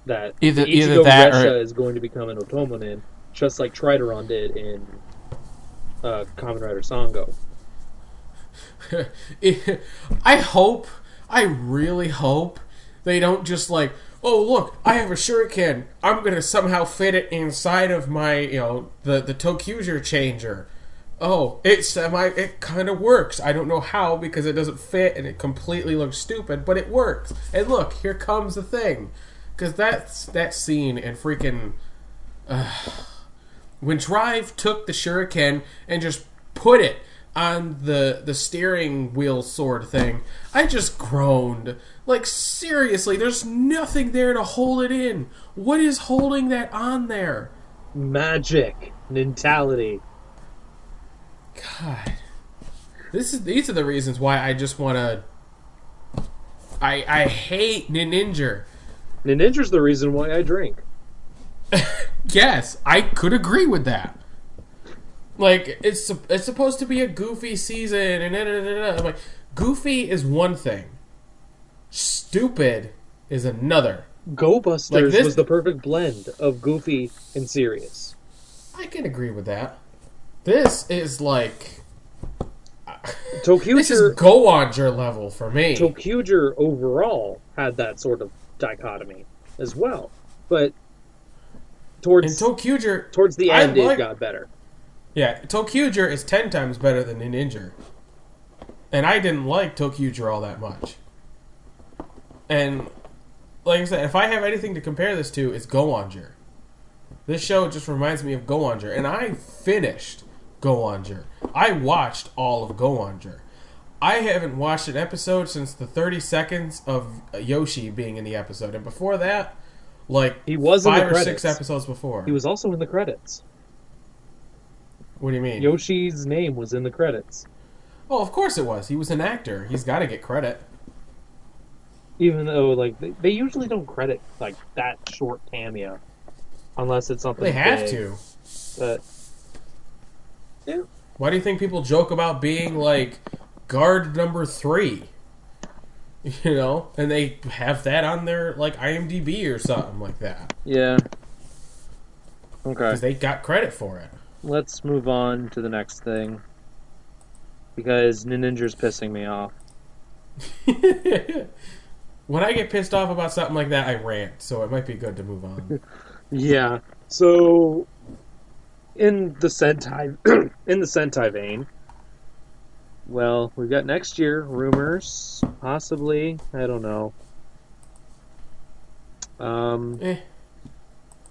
That Either- the either Ichigo that Resha or- is going to become an Otomonin, just like Tridoron did in uh, Kamen Rider Sango. [LAUGHS] I hope, I really hope they don't just like, oh look, I have a shuriken. I'm gonna somehow fit it inside of my, you know, the the Tokuger changer. Oh, it semi, it kind of works. I don't know how because it doesn't fit and it completely looks stupid, but it works. And look, here comes the thing, because that's that scene and freaking uh, when Drive took the shuriken and just put it on the the steering wheel sword thing, I just groaned. Like seriously, there's nothing there to hold it in. What is holding that on there? Magic, mentality. God, this is these are the reasons why I just want to. I I hate Ninja. Ninja's the reason why I drink. [LAUGHS] Yes, I could agree with that. Like it's it's supposed to be a goofy season, and da, da, da. I'm like, goofy is one thing, stupid is another. Go Busters Like this- was the perfect blend of goofy and serious. I can agree with that. This is like [LAUGHS] Tokyo. this is Tokuger, go onger level for me. Tokuger overall had that sort of dichotomy as well, but and towards Tokuger, towards the end like- it got better. Yeah, Tokuger is ten times better than Ninja, and I didn't like Tokuger all that much. And like I said, if I have anything to compare this to, it's Go-Onger. This show just reminds me of Go-Onger, and I finished Go-Onger. I watched all of Go-Onger. I haven't watched an episode since the 30 seconds of Yoshi being in the episode, and before that, like He was five or credits. six episodes before. He was also in the credits. What do you mean? Yoshi's name was in the credits, Oh, of course it was. He was an actor. He's got to get credit. even though like they, they usually don't credit like that short cameo. unless it's something They have big, to. But yeah, Why do you think people joke about being like guard number three? [LAUGHS] You know, and they have that on their like IMDb or something like that yeah. Okay, because they got credit for it. Let's move on to the next thing because Ninja's pissing me off. [LAUGHS] when I get pissed off about something like that, I rant. So it might be good to move on. [LAUGHS] Yeah. So, in the Sentai, [CLEARS THROAT] in the Sentai vein, well, we've got next year rumors, possibly. I don't know. Um, eh,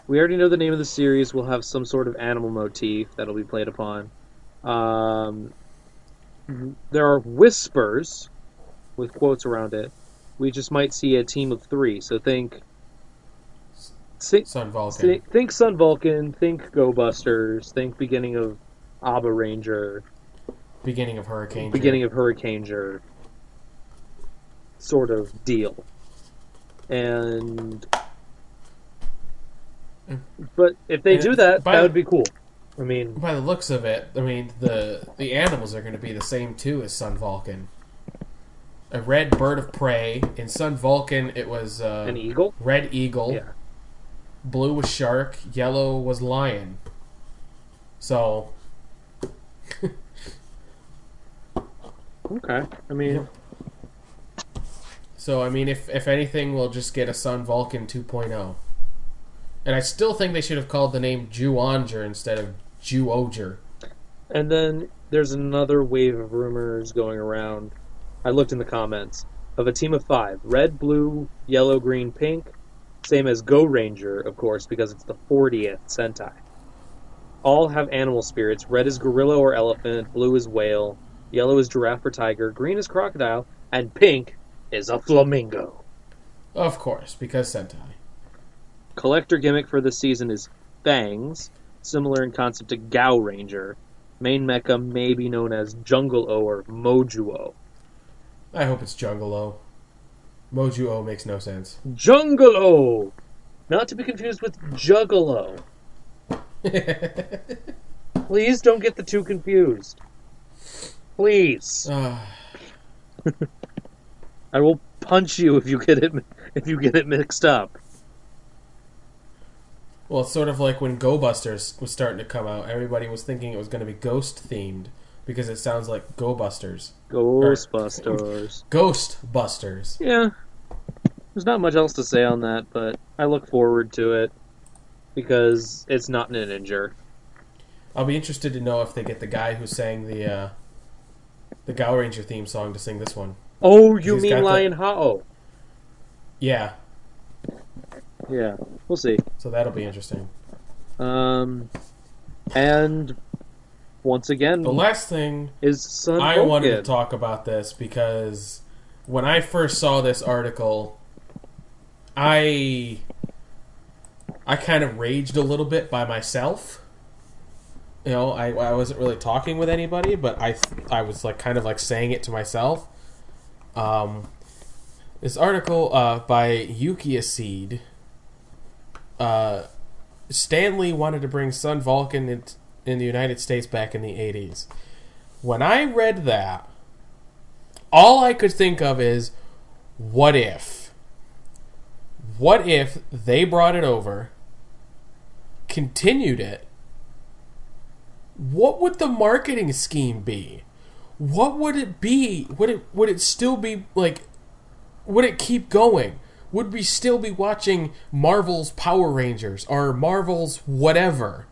we already know the name of the series will have some sort of animal motif that'll be played upon. Um, there are whispers with quotes around it. We just might see a team of three. So think, think, Sun Vulcan. think, Sun Vulcan, think Go Busters, think beginning of Abaranger, Beginning of Hurricane. beginning of Hurricaneger, sort of deal. And but if they And do that, by- that would be cool. I mean, By the looks of it, I mean the the animals are going to be the same too as Sun Vulcan. A red bird of prey. In Sun Vulcan, it was uh, an eagle. red eagle. Yeah. Blue was shark. Yellow was lion. So Okay. I mean, So I mean, if if anything, we'll just get a Sun Vulcan 2.0. And I still think they should have called the name Juonger instead of Juoger. and then there's another wave of rumors going around. I looked in the comments of a team of five: red, blue, yellow, green, pink. Same as Go Ranger, of course, because it's the 40th Sentai. All have animal spirits. Red is gorilla or elephant, blue is whale, yellow is giraffe or tiger, green is crocodile, and pink is a flamingo. Of course, because Sentai. Collector gimmick for this season is Fangs, similar in concept to Gao Ranger. Main mecha may be known as Jungle O or Mojuo. I hope it's Jungle O. Moju O makes no sense. Jungle O! Not to be confused with Juggalo. [LAUGHS] Please don't get the two confused. Please. [SIGHS] Ah, I will punch you if you get it if you get it mixed up. Well, it's sort of like when Go Busters was starting to come out. Everybody was thinking it was going to be ghost themed because it sounds like Go Busters. Ghostbusters. Ghost Busters. Yeah. There's not much else to say on that, but I look forward to it because it's not an injure. I'll be interested to know if they get the guy who sang the uh, the Gao Ranger theme song to sing this one. Oh, you He's mean the- Lion Hao? Yeah, Yeah, we'll see. so that'll be interesting. Um, and once again, The last thing is Sun I wanted to talk about this because when I first saw this article, I I kind of raged a little bit by myself. You know, I, I wasn't really talking with anybody, but I I was like kind of like saying it to myself. Um, this article uh, by Yuki Seed. Uh, Stan Lee wanted to bring Sun Vulcan in, in the United States back in the 80s. When I read that, all I could think of is what if? What if they brought it over, continued it? What would the marketing scheme be? What would it be? Would it would it still be like would it keep going? Would we still be watching Marvel's Power Rangers or Marvel's whatever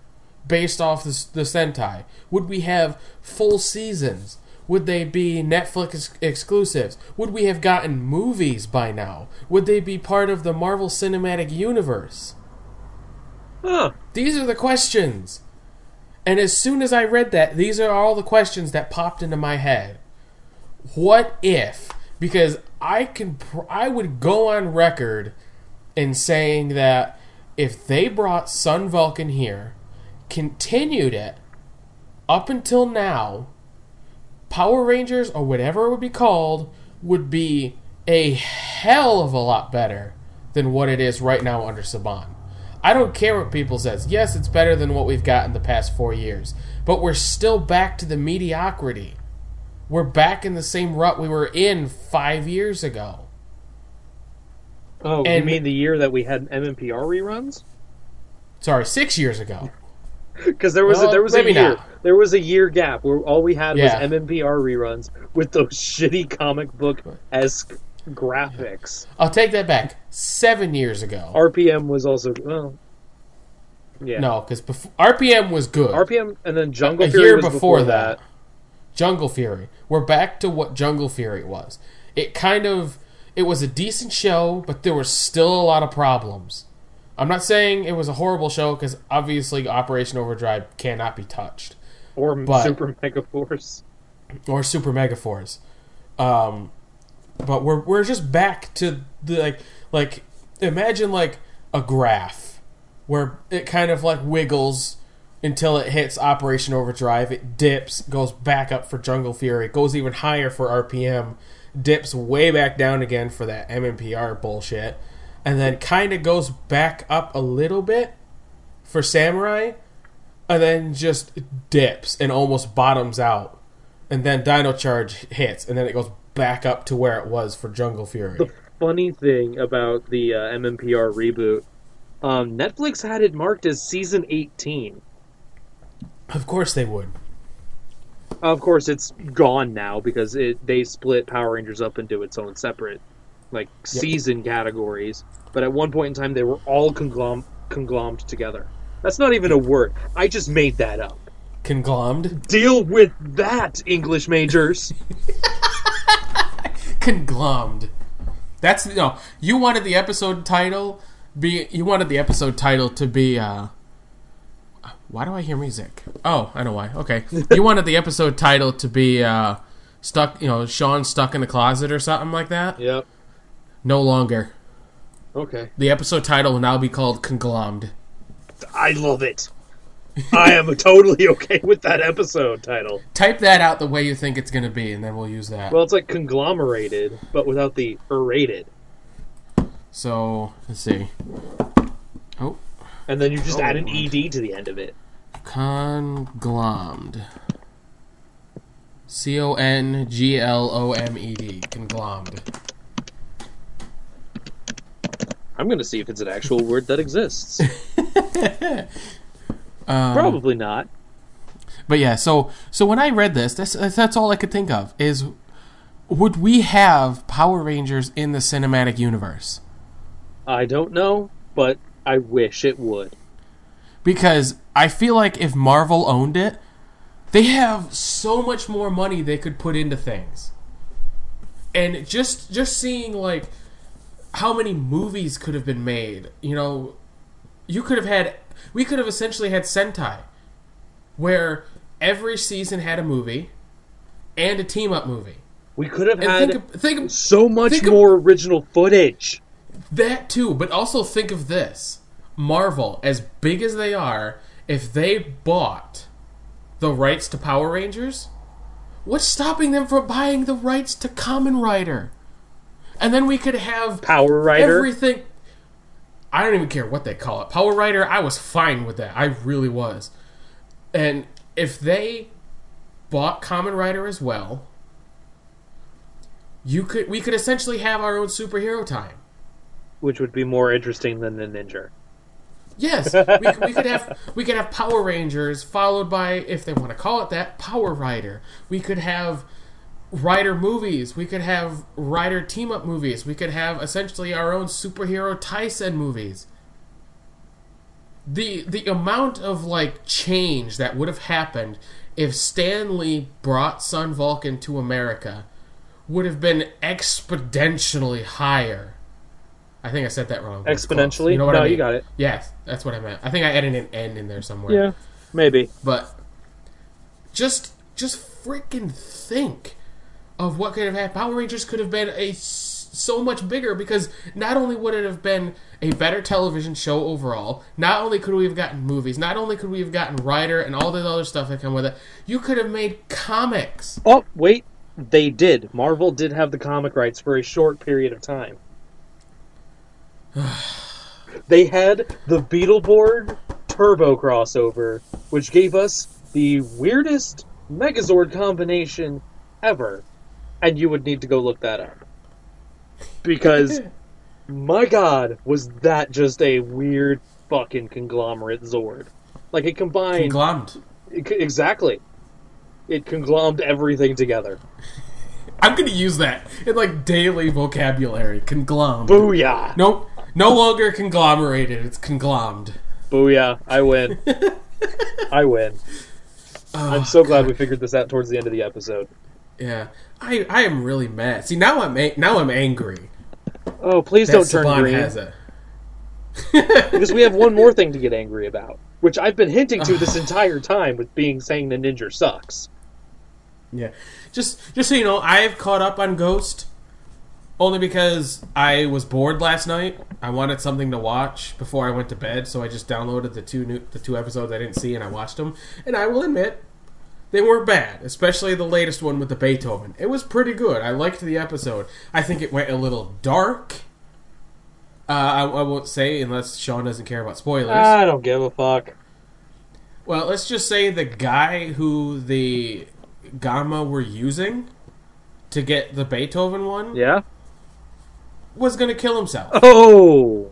based off the, the Sentai? Would we have full seasons? Would they be Netflix ex- exclusives? Would we have gotten movies by now? Would they be part of the Marvel Cinematic Universe? Huh. These are the questions. And as soon as I read that, these are all the questions that popped into my head. What if? Because I can, I would go on record in saying that if they brought Sun Vulcan here, continued it up until now, Power Rangers or whatever it would be called would be a hell of a lot better than what it is right now under Saban. I don't care what people says. Yes, it's better than what we've got in the past four years, but we're still back to the mediocrity. We're back in the same rut we were in five years ago. Oh, you mean the year that we had MMPR reruns? Sorry, six years ago. [LAUGHS] Because there was Well, a, there was a year not. there was a year gap where all we had Yeah. was MMPR reruns with those [LAUGHS] shitty comic book esque graphics. I'll take that back. Seven years ago. RPM was also well, yeah. no, because before RPM was good. RPM and then Jungle a Fury year was before, that, Jungle Fury. We're back to what Jungle Fury was. It kind of it was a decent show, but there was still a lot of problems. I'm not saying it was a horrible show because obviously Operation Overdrive cannot be touched or But- Super Mega Force. or Super Mega Force. Um, but we're we're just back to the like like imagine like a graph where it kind of like wiggles until it hits Operation Overdrive. It dips, goes back up for Jungle Fury, it goes even higher for RPM, dips way back down again for that MMPR bullshit, and then kind of goes back up a little bit for Samurai, and then just dips and almost bottoms out and then Dino Charge hits, and then it goes back up to where it was for Jungle Fury. The funny thing about the uh, MMPR reboot, um, Netflix had it marked as season 18. Of course they would. Of course, it's gone now because it they split Power Rangers up into its own separate like season categories. But at one point in time, they were all conglom- conglomed together. That's not even a word. I just made that up. Conglommed. Deal with that, English majors. [LAUGHS] Conglommed. That's no. You wanted the episode title be. You wanted the episode title to be. uh Why do I hear music? Oh, I know why. Okay, you wanted the episode title to be uh stuck. You know, Shawn stuck in the closet or something like that. yep. No longer. Okay. The episode title will now be called Conglommed. I love it. I am totally okay with that episode title. Type that out the way you think it's going to be, and then we'll use that. Well, it's like conglomerated, but without the rated. So let's see. Oh, And then you just Oh, add an ed to the end of it. Conglommed. C O N G L O M E D. Conglommed. I'm going to see if it's an actual [LAUGHS] word that exists. [LAUGHS] Um, Probably not. But yeah, so so when I read this, that's that's all I could think of is would we have Power Rangers in the cinematic universe? I don't know, but I wish it would. Because I feel like if Marvel owned it, they have so much more money they could put into things. And just just seeing like how many movies could have been made, you know, you could have had we could have essentially had Sentai where every season had a movie and a team up movie. We could have And had think of, think of so much think of- more original footage. That too, but also think of this. Marvel, as big as they are, if they bought the rights to Power Rangers, what's stopping them from buying the rights to Kamen Rider? And then we could have Power Rider. everything. I don't even care what they call it. Power Rider, I was fine with that. I really was. And if they bought Kamen Rider as well, you could we could essentially have our own superhero time. which would be more interesting than the Ninja. Yes, we, could- we could have we could have Power Rangers followed by, if they want to call it that, Power Rider. We could have Rider movies. We could have Rider team up movies. We could have essentially our own superhero Taisen movies. The the amount of like change that would have happened if Stan Lee brought Sun Vulcan to America would have been exponentially higher. I think I said that wrong. but it's close. Exponentially? You know what No, I mean? you got it. Yes, that's what I meant. I think I added an N in there somewhere. Yeah, maybe. But just just freaking think of what could have happened. Power Rangers could have been a so much bigger because not only would it have been a better television show overall, not only could we have gotten movies, not only could we have gotten Rider and all the other stuff that come with it, you could have made comics. Oh, wait. They did. Marvel did have the comic rights for a short period of time. [SIGHS] They had the Beetleborg Turbo crossover, which gave us the weirdest Megazord combination ever. And you would need to go look that up. Because, [LAUGHS] my god, was that just a weird fucking conglomerate Zord. Like, it combined. Conglommed. it- exactly. It conglomed everything together. [LAUGHS] I'm gonna use that in like daily vocabulary. Conglommed. Booyah! Nope. No longer conglomerated. It's conglommed. Booyah! I win. [LAUGHS] I win. I'm oh, so glad we figured this out towards the end of the episode. Yeah. I I am really mad. See now I'm a- now I'm angry. Oh, please don't turn Saban green. has it. [LAUGHS] because we have one more thing to get angry about, which I've been hinting to this [LAUGHS] entire time with being saying the ninja sucks. Yeah. Just just so you know, I've caught up on Ghost only because I was bored last night. I wanted something to watch before I went to bed, so I just downloaded the two new the two episodes I didn't see and I watched them. And I will admit they weren't bad, especially the latest one with the Beethoven. It was pretty good. I liked the episode. I think it went a little dark. Uh, I, I won't say unless Shawn doesn't care about spoilers. I don't give a fuck. Well, let's just say the guy who the Gamma were using to get the Beethoven one Yeah. Was going to kill himself Oh.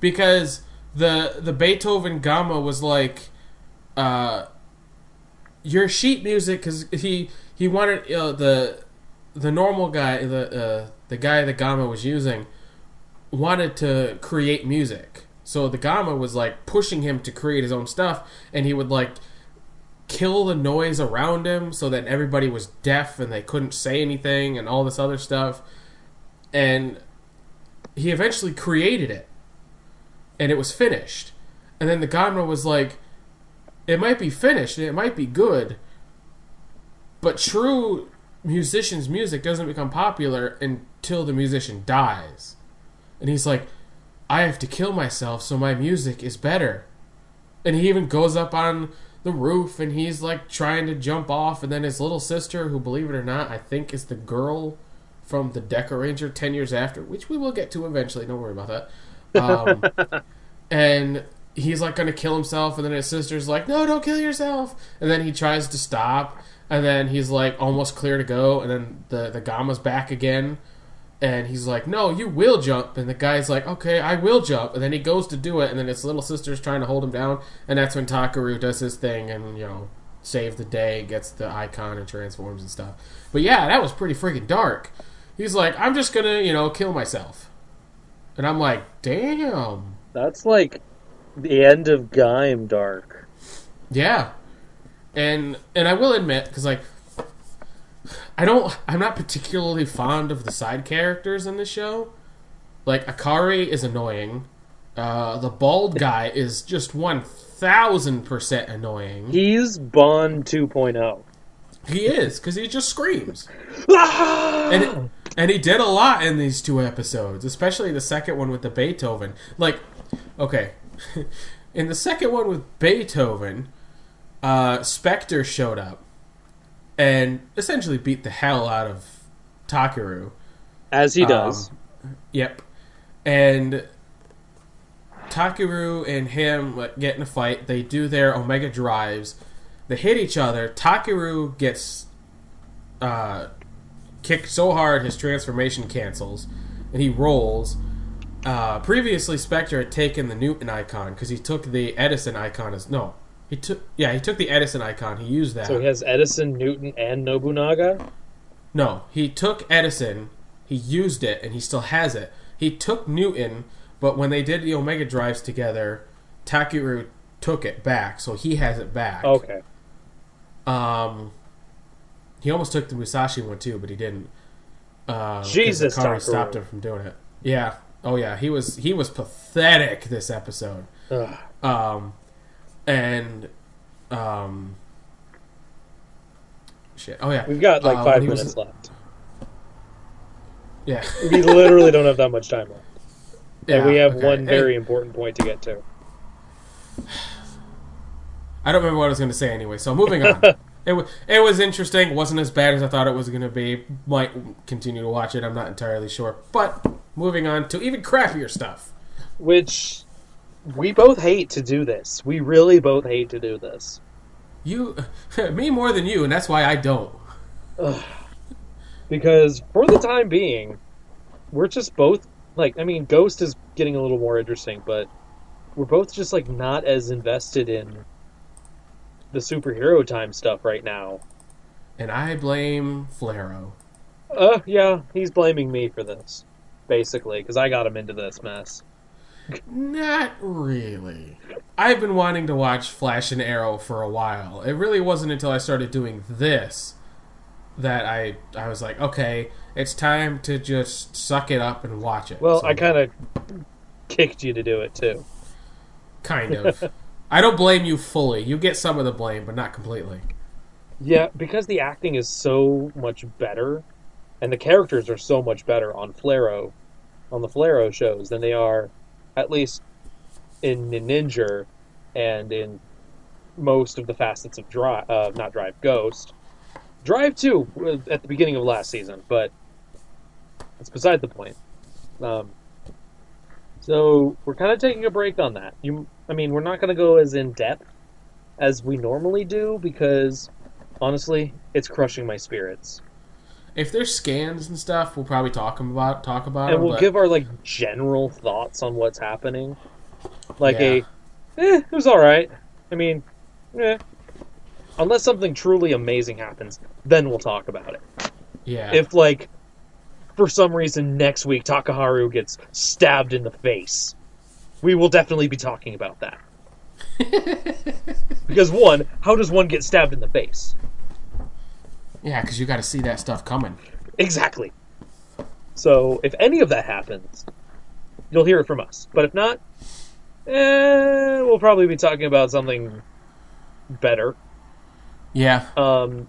because the the Beethoven Gamma was like uh your sheet music cuz he he wanted uh, the the normal guy the uh, the guy the Gamma was using wanted to create music. So the Gamma was like pushing him to create his own stuff and he would like kill the noise around him so that everybody was deaf and they couldn't say anything and all this other stuff. And he eventually created it. And it was finished. And then the Gamma was like, it might be finished and it might be good, but true musician's music doesn't become popular until the musician dies. And he's like, I have to kill myself so my music is better. And he even goes up on the roof and he's like trying to jump off. And then his little sister, who, believe it or not, I think is the girl from the Dekaranger 10 years after, which we will get to eventually. Don't worry about that. Um, [LAUGHS] and he's like going to kill himself. And then his sister's like, no, don't kill yourself. And then he tries to stop. And then he's like almost clear to go. And then the, the Gamma's back again and he's like, "No, you will jump." And the guy's like, "Okay, I will jump." And then he goes to do it, and then his little sister's trying to hold him down, and that's when Takeru does his thing and you know saves the day, gets the icon and transforms and stuff. But yeah, that was pretty freaking dark. He's like, "I'm just gonna you know kill myself," and I'm like, "Damn." That's like the end of Gaim Dark. Yeah, and and I will admit because like I don't I'm not particularly fond of the side characters in this show. Like Akari is annoying. Uh, the bald guy [LAUGHS] is just one thousand percent annoying. He's Bond oh. 2.0. He is because he just screams. [LAUGHS] and it, and he did a lot in these two episodes, especially the second one with the Beethoven. Like, okay, [LAUGHS] in the second one with Beethoven, uh, Spectre showed up and essentially beat the hell out of Takeru. As he does. Um, yep. And Takeru and him like, get in a fight. They do their Omega drives. They hit each other. Takeru gets uh, kicked so hard his transformation cancels, and he rolls. Uh, previously, Spectre had taken the Newton icon because he took the Edison icon as no. He took yeah he took the Edison icon. He used that. so he has Edison, Newton, and Nobunaga? No, he took Edison, he used it, and he still has it. He took Newton, but when they did the Omega drives together, Takeru took it back, so he has it back. Okay. Um, he almost took the Musashi one too, but he didn't. Uh, Jesus, Takeru. stopped him from doing it. Yeah. Oh yeah, he was he was pathetic this episode. Ugh. Um, and um, shit. Oh yeah, We've got like Uh, five when he was- minutes left. Yeah. [LAUGHS] We literally don't have that much time left. And we have okay. one very important point to get to. [SIGHS] I don't remember what I was going to say anyway. So moving on. [LAUGHS] it was it was interesting. wasn't as bad as I thought it was going to be. Might continue to watch it. I'm not entirely sure. But moving on to even crappier stuff. Which we both hate to do this. We really both hate to do this. You, [LAUGHS] me more than you, and that's why I don't. because for the time being, we're just both like I mean, Ghost is getting a little more interesting, but we're both just like not as invested in the superhero time stuff right now. And I blame Flarrow. Uh, yeah, he's blaming me for this, basically, because I got him into this mess. Not really. I've been wanting to watch Flash and Arrow for a while. It really wasn't until I started doing this that I I was like, okay, it's time to just suck it up and watch it. Well, So, I kind of kicked you to do it too. kind of. [LAUGHS] I don't blame you fully. You get some of the blame, but not completely. Yeah, because the acting is so much better, and the characters are so much better on Flarrow, on the Flarrow shows than they are, at least in Ninja, and in most of the facets of Drive, uh, not Drive, Ghost. Drive too uh, at the beginning of last season, but it's beside the point. Um, so we're kind of taking a break on that. You, I mean, we're not going to go as in depth as we normally do because honestly, it's crushing my spirits. If there's scans and stuff, we'll probably talk about talk about And them, we'll but- give our like general thoughts on what's happening. Like Yeah. a, eh, it was all right. I mean, eh. Unless something truly amazing happens, then we'll talk about it. yeah. If like, for some reason next week Takaharu gets stabbed in the face, we will definitely be talking about that. [LAUGHS] because one, how does one get stabbed in the face? yeah, because you got to see that stuff coming. Exactly. So if any of that happens, you'll hear it from us. But if not, eh, we'll probably be talking about something better. Yeah, Um,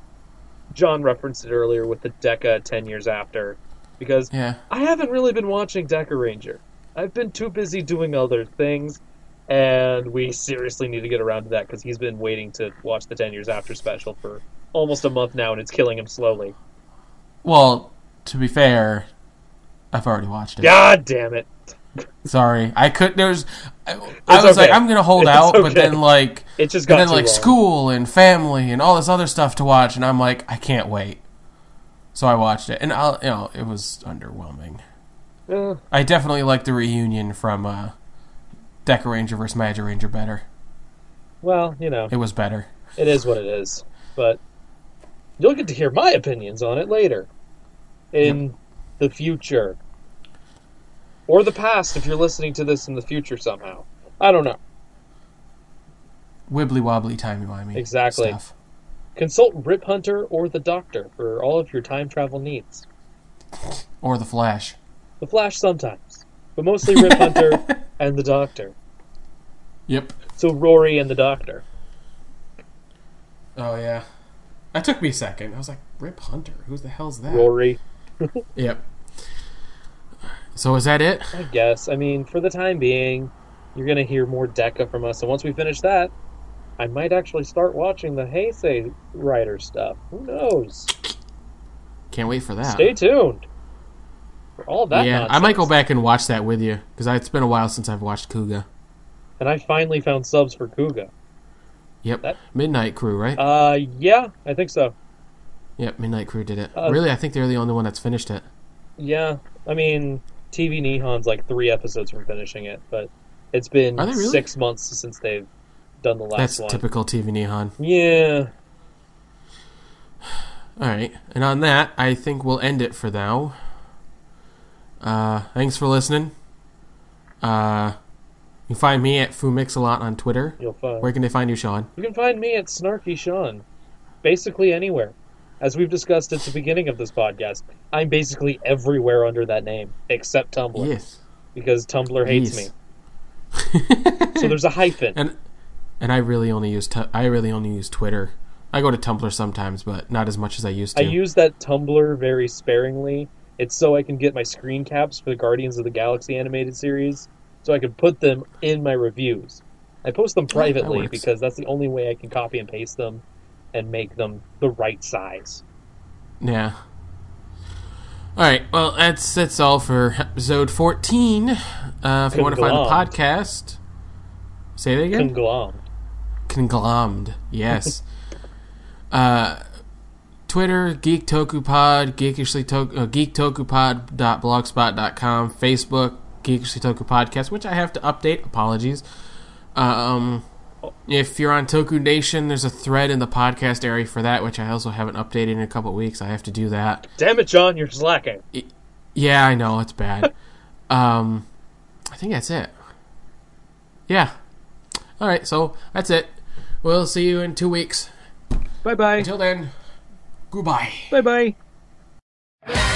Jon referenced it earlier with the Deka 10 years after, because yeah. I haven't really been watching Dekaranger. I've been too busy doing other things, and we seriously need to get around to that because he's been waiting to watch the 10 years after special for almost a month now, and it's killing him slowly. Well, to be fair, I've already watched it. God damn it. Sorry, I could. There's. I, I was like. I'm gonna hold It's out, but then like, It just and got then like long. school and family and all this other stuff to watch, and I'm like, I can't wait. So I watched it, and I'll, you know, it was underwhelming. Uh, I definitely like the reunion from uh, Dekaranger versus Magic Ranger better. well, you know, It was better. it is what it is. But you'll get to hear my opinions on it later. In the future. Or the past if you're listening to this in the future somehow. I don't know. Wibbly wobbly, timey wimey. Exactly. Stuff. Consult Rip Hunter or the Doctor for all of your time travel needs. Or the Flash. The Flash sometimes. But mostly Rip Hunter [LAUGHS] and the Doctor. Yep. So Rory and the Doctor. Oh yeah. That took me a second. I was like, Rip Hunter. Who the hell's that? Rory. [LAUGHS] Yep. So is that it? I guess. I mean, for the time being, you're going to hear more Deka from us. And once we finish that, I might actually start watching the Heisei Rider stuff. Who knows? Can't wait for that. Stay tuned for all that. yeah, I might go back and watch that with you because it's been a while since I've watched Kuuga. And I finally found subs for Kuuga. Yep, That- Midnight Crew, right? Uh, yeah, I think so. yep, Midnight Crew did it. uh, really, I think they're the only one that's finished it. Yeah, I mean, TV Nihon's like three episodes from finishing it, but it's been really? six months since they've done the last That's one. typical TV Nihon. Yeah, [SIGHS] All right, and on that, I think we'll end it for now. Uh, thanks for listening. Uh, you can find me at Fumixalot on Twitter. you'll find. Where can they find you, Shawn? You can find me at Snarky Shawn, basically anywhere. As we've discussed at the beginning of this podcast, I'm basically everywhere under that name except Tumblr Yes. because Tumblr hates Yes. me. So there's a hyphen. [LAUGHS] And and I really only use tu- I really only use Twitter. I go to Tumblr sometimes, but not as much as I used to. I use that Tumblr very sparingly. It's so I can get my screen caps for the Guardians of the Galaxy animated series, so I can put them in my reviews. I post them privately that because that's the only way I can copy and paste them and make them the right size. Yeah. All right. Well, that's that's all for episode fourteen. Uh, if you want to find the podcast, say that again. Conglomed. Conglomed. Yes. [LAUGHS] uh, Twitter, geektokupod Toku Pod, geekishly uh, Facebook, Geekishly Podcast, which I have to update. Apologies. Um, if you're on Toku Nation, there's a thread in the podcast area for that, which I also haven't updated in a couple weeks. I have to do that. Damn it, Jon, you're slacking. Yeah, I know it's bad. [LAUGHS] um, I think that's it. Yeah. All right, so that's it. We'll see you in two weeks. Bye bye. Until then. Goodbye. Bye bye.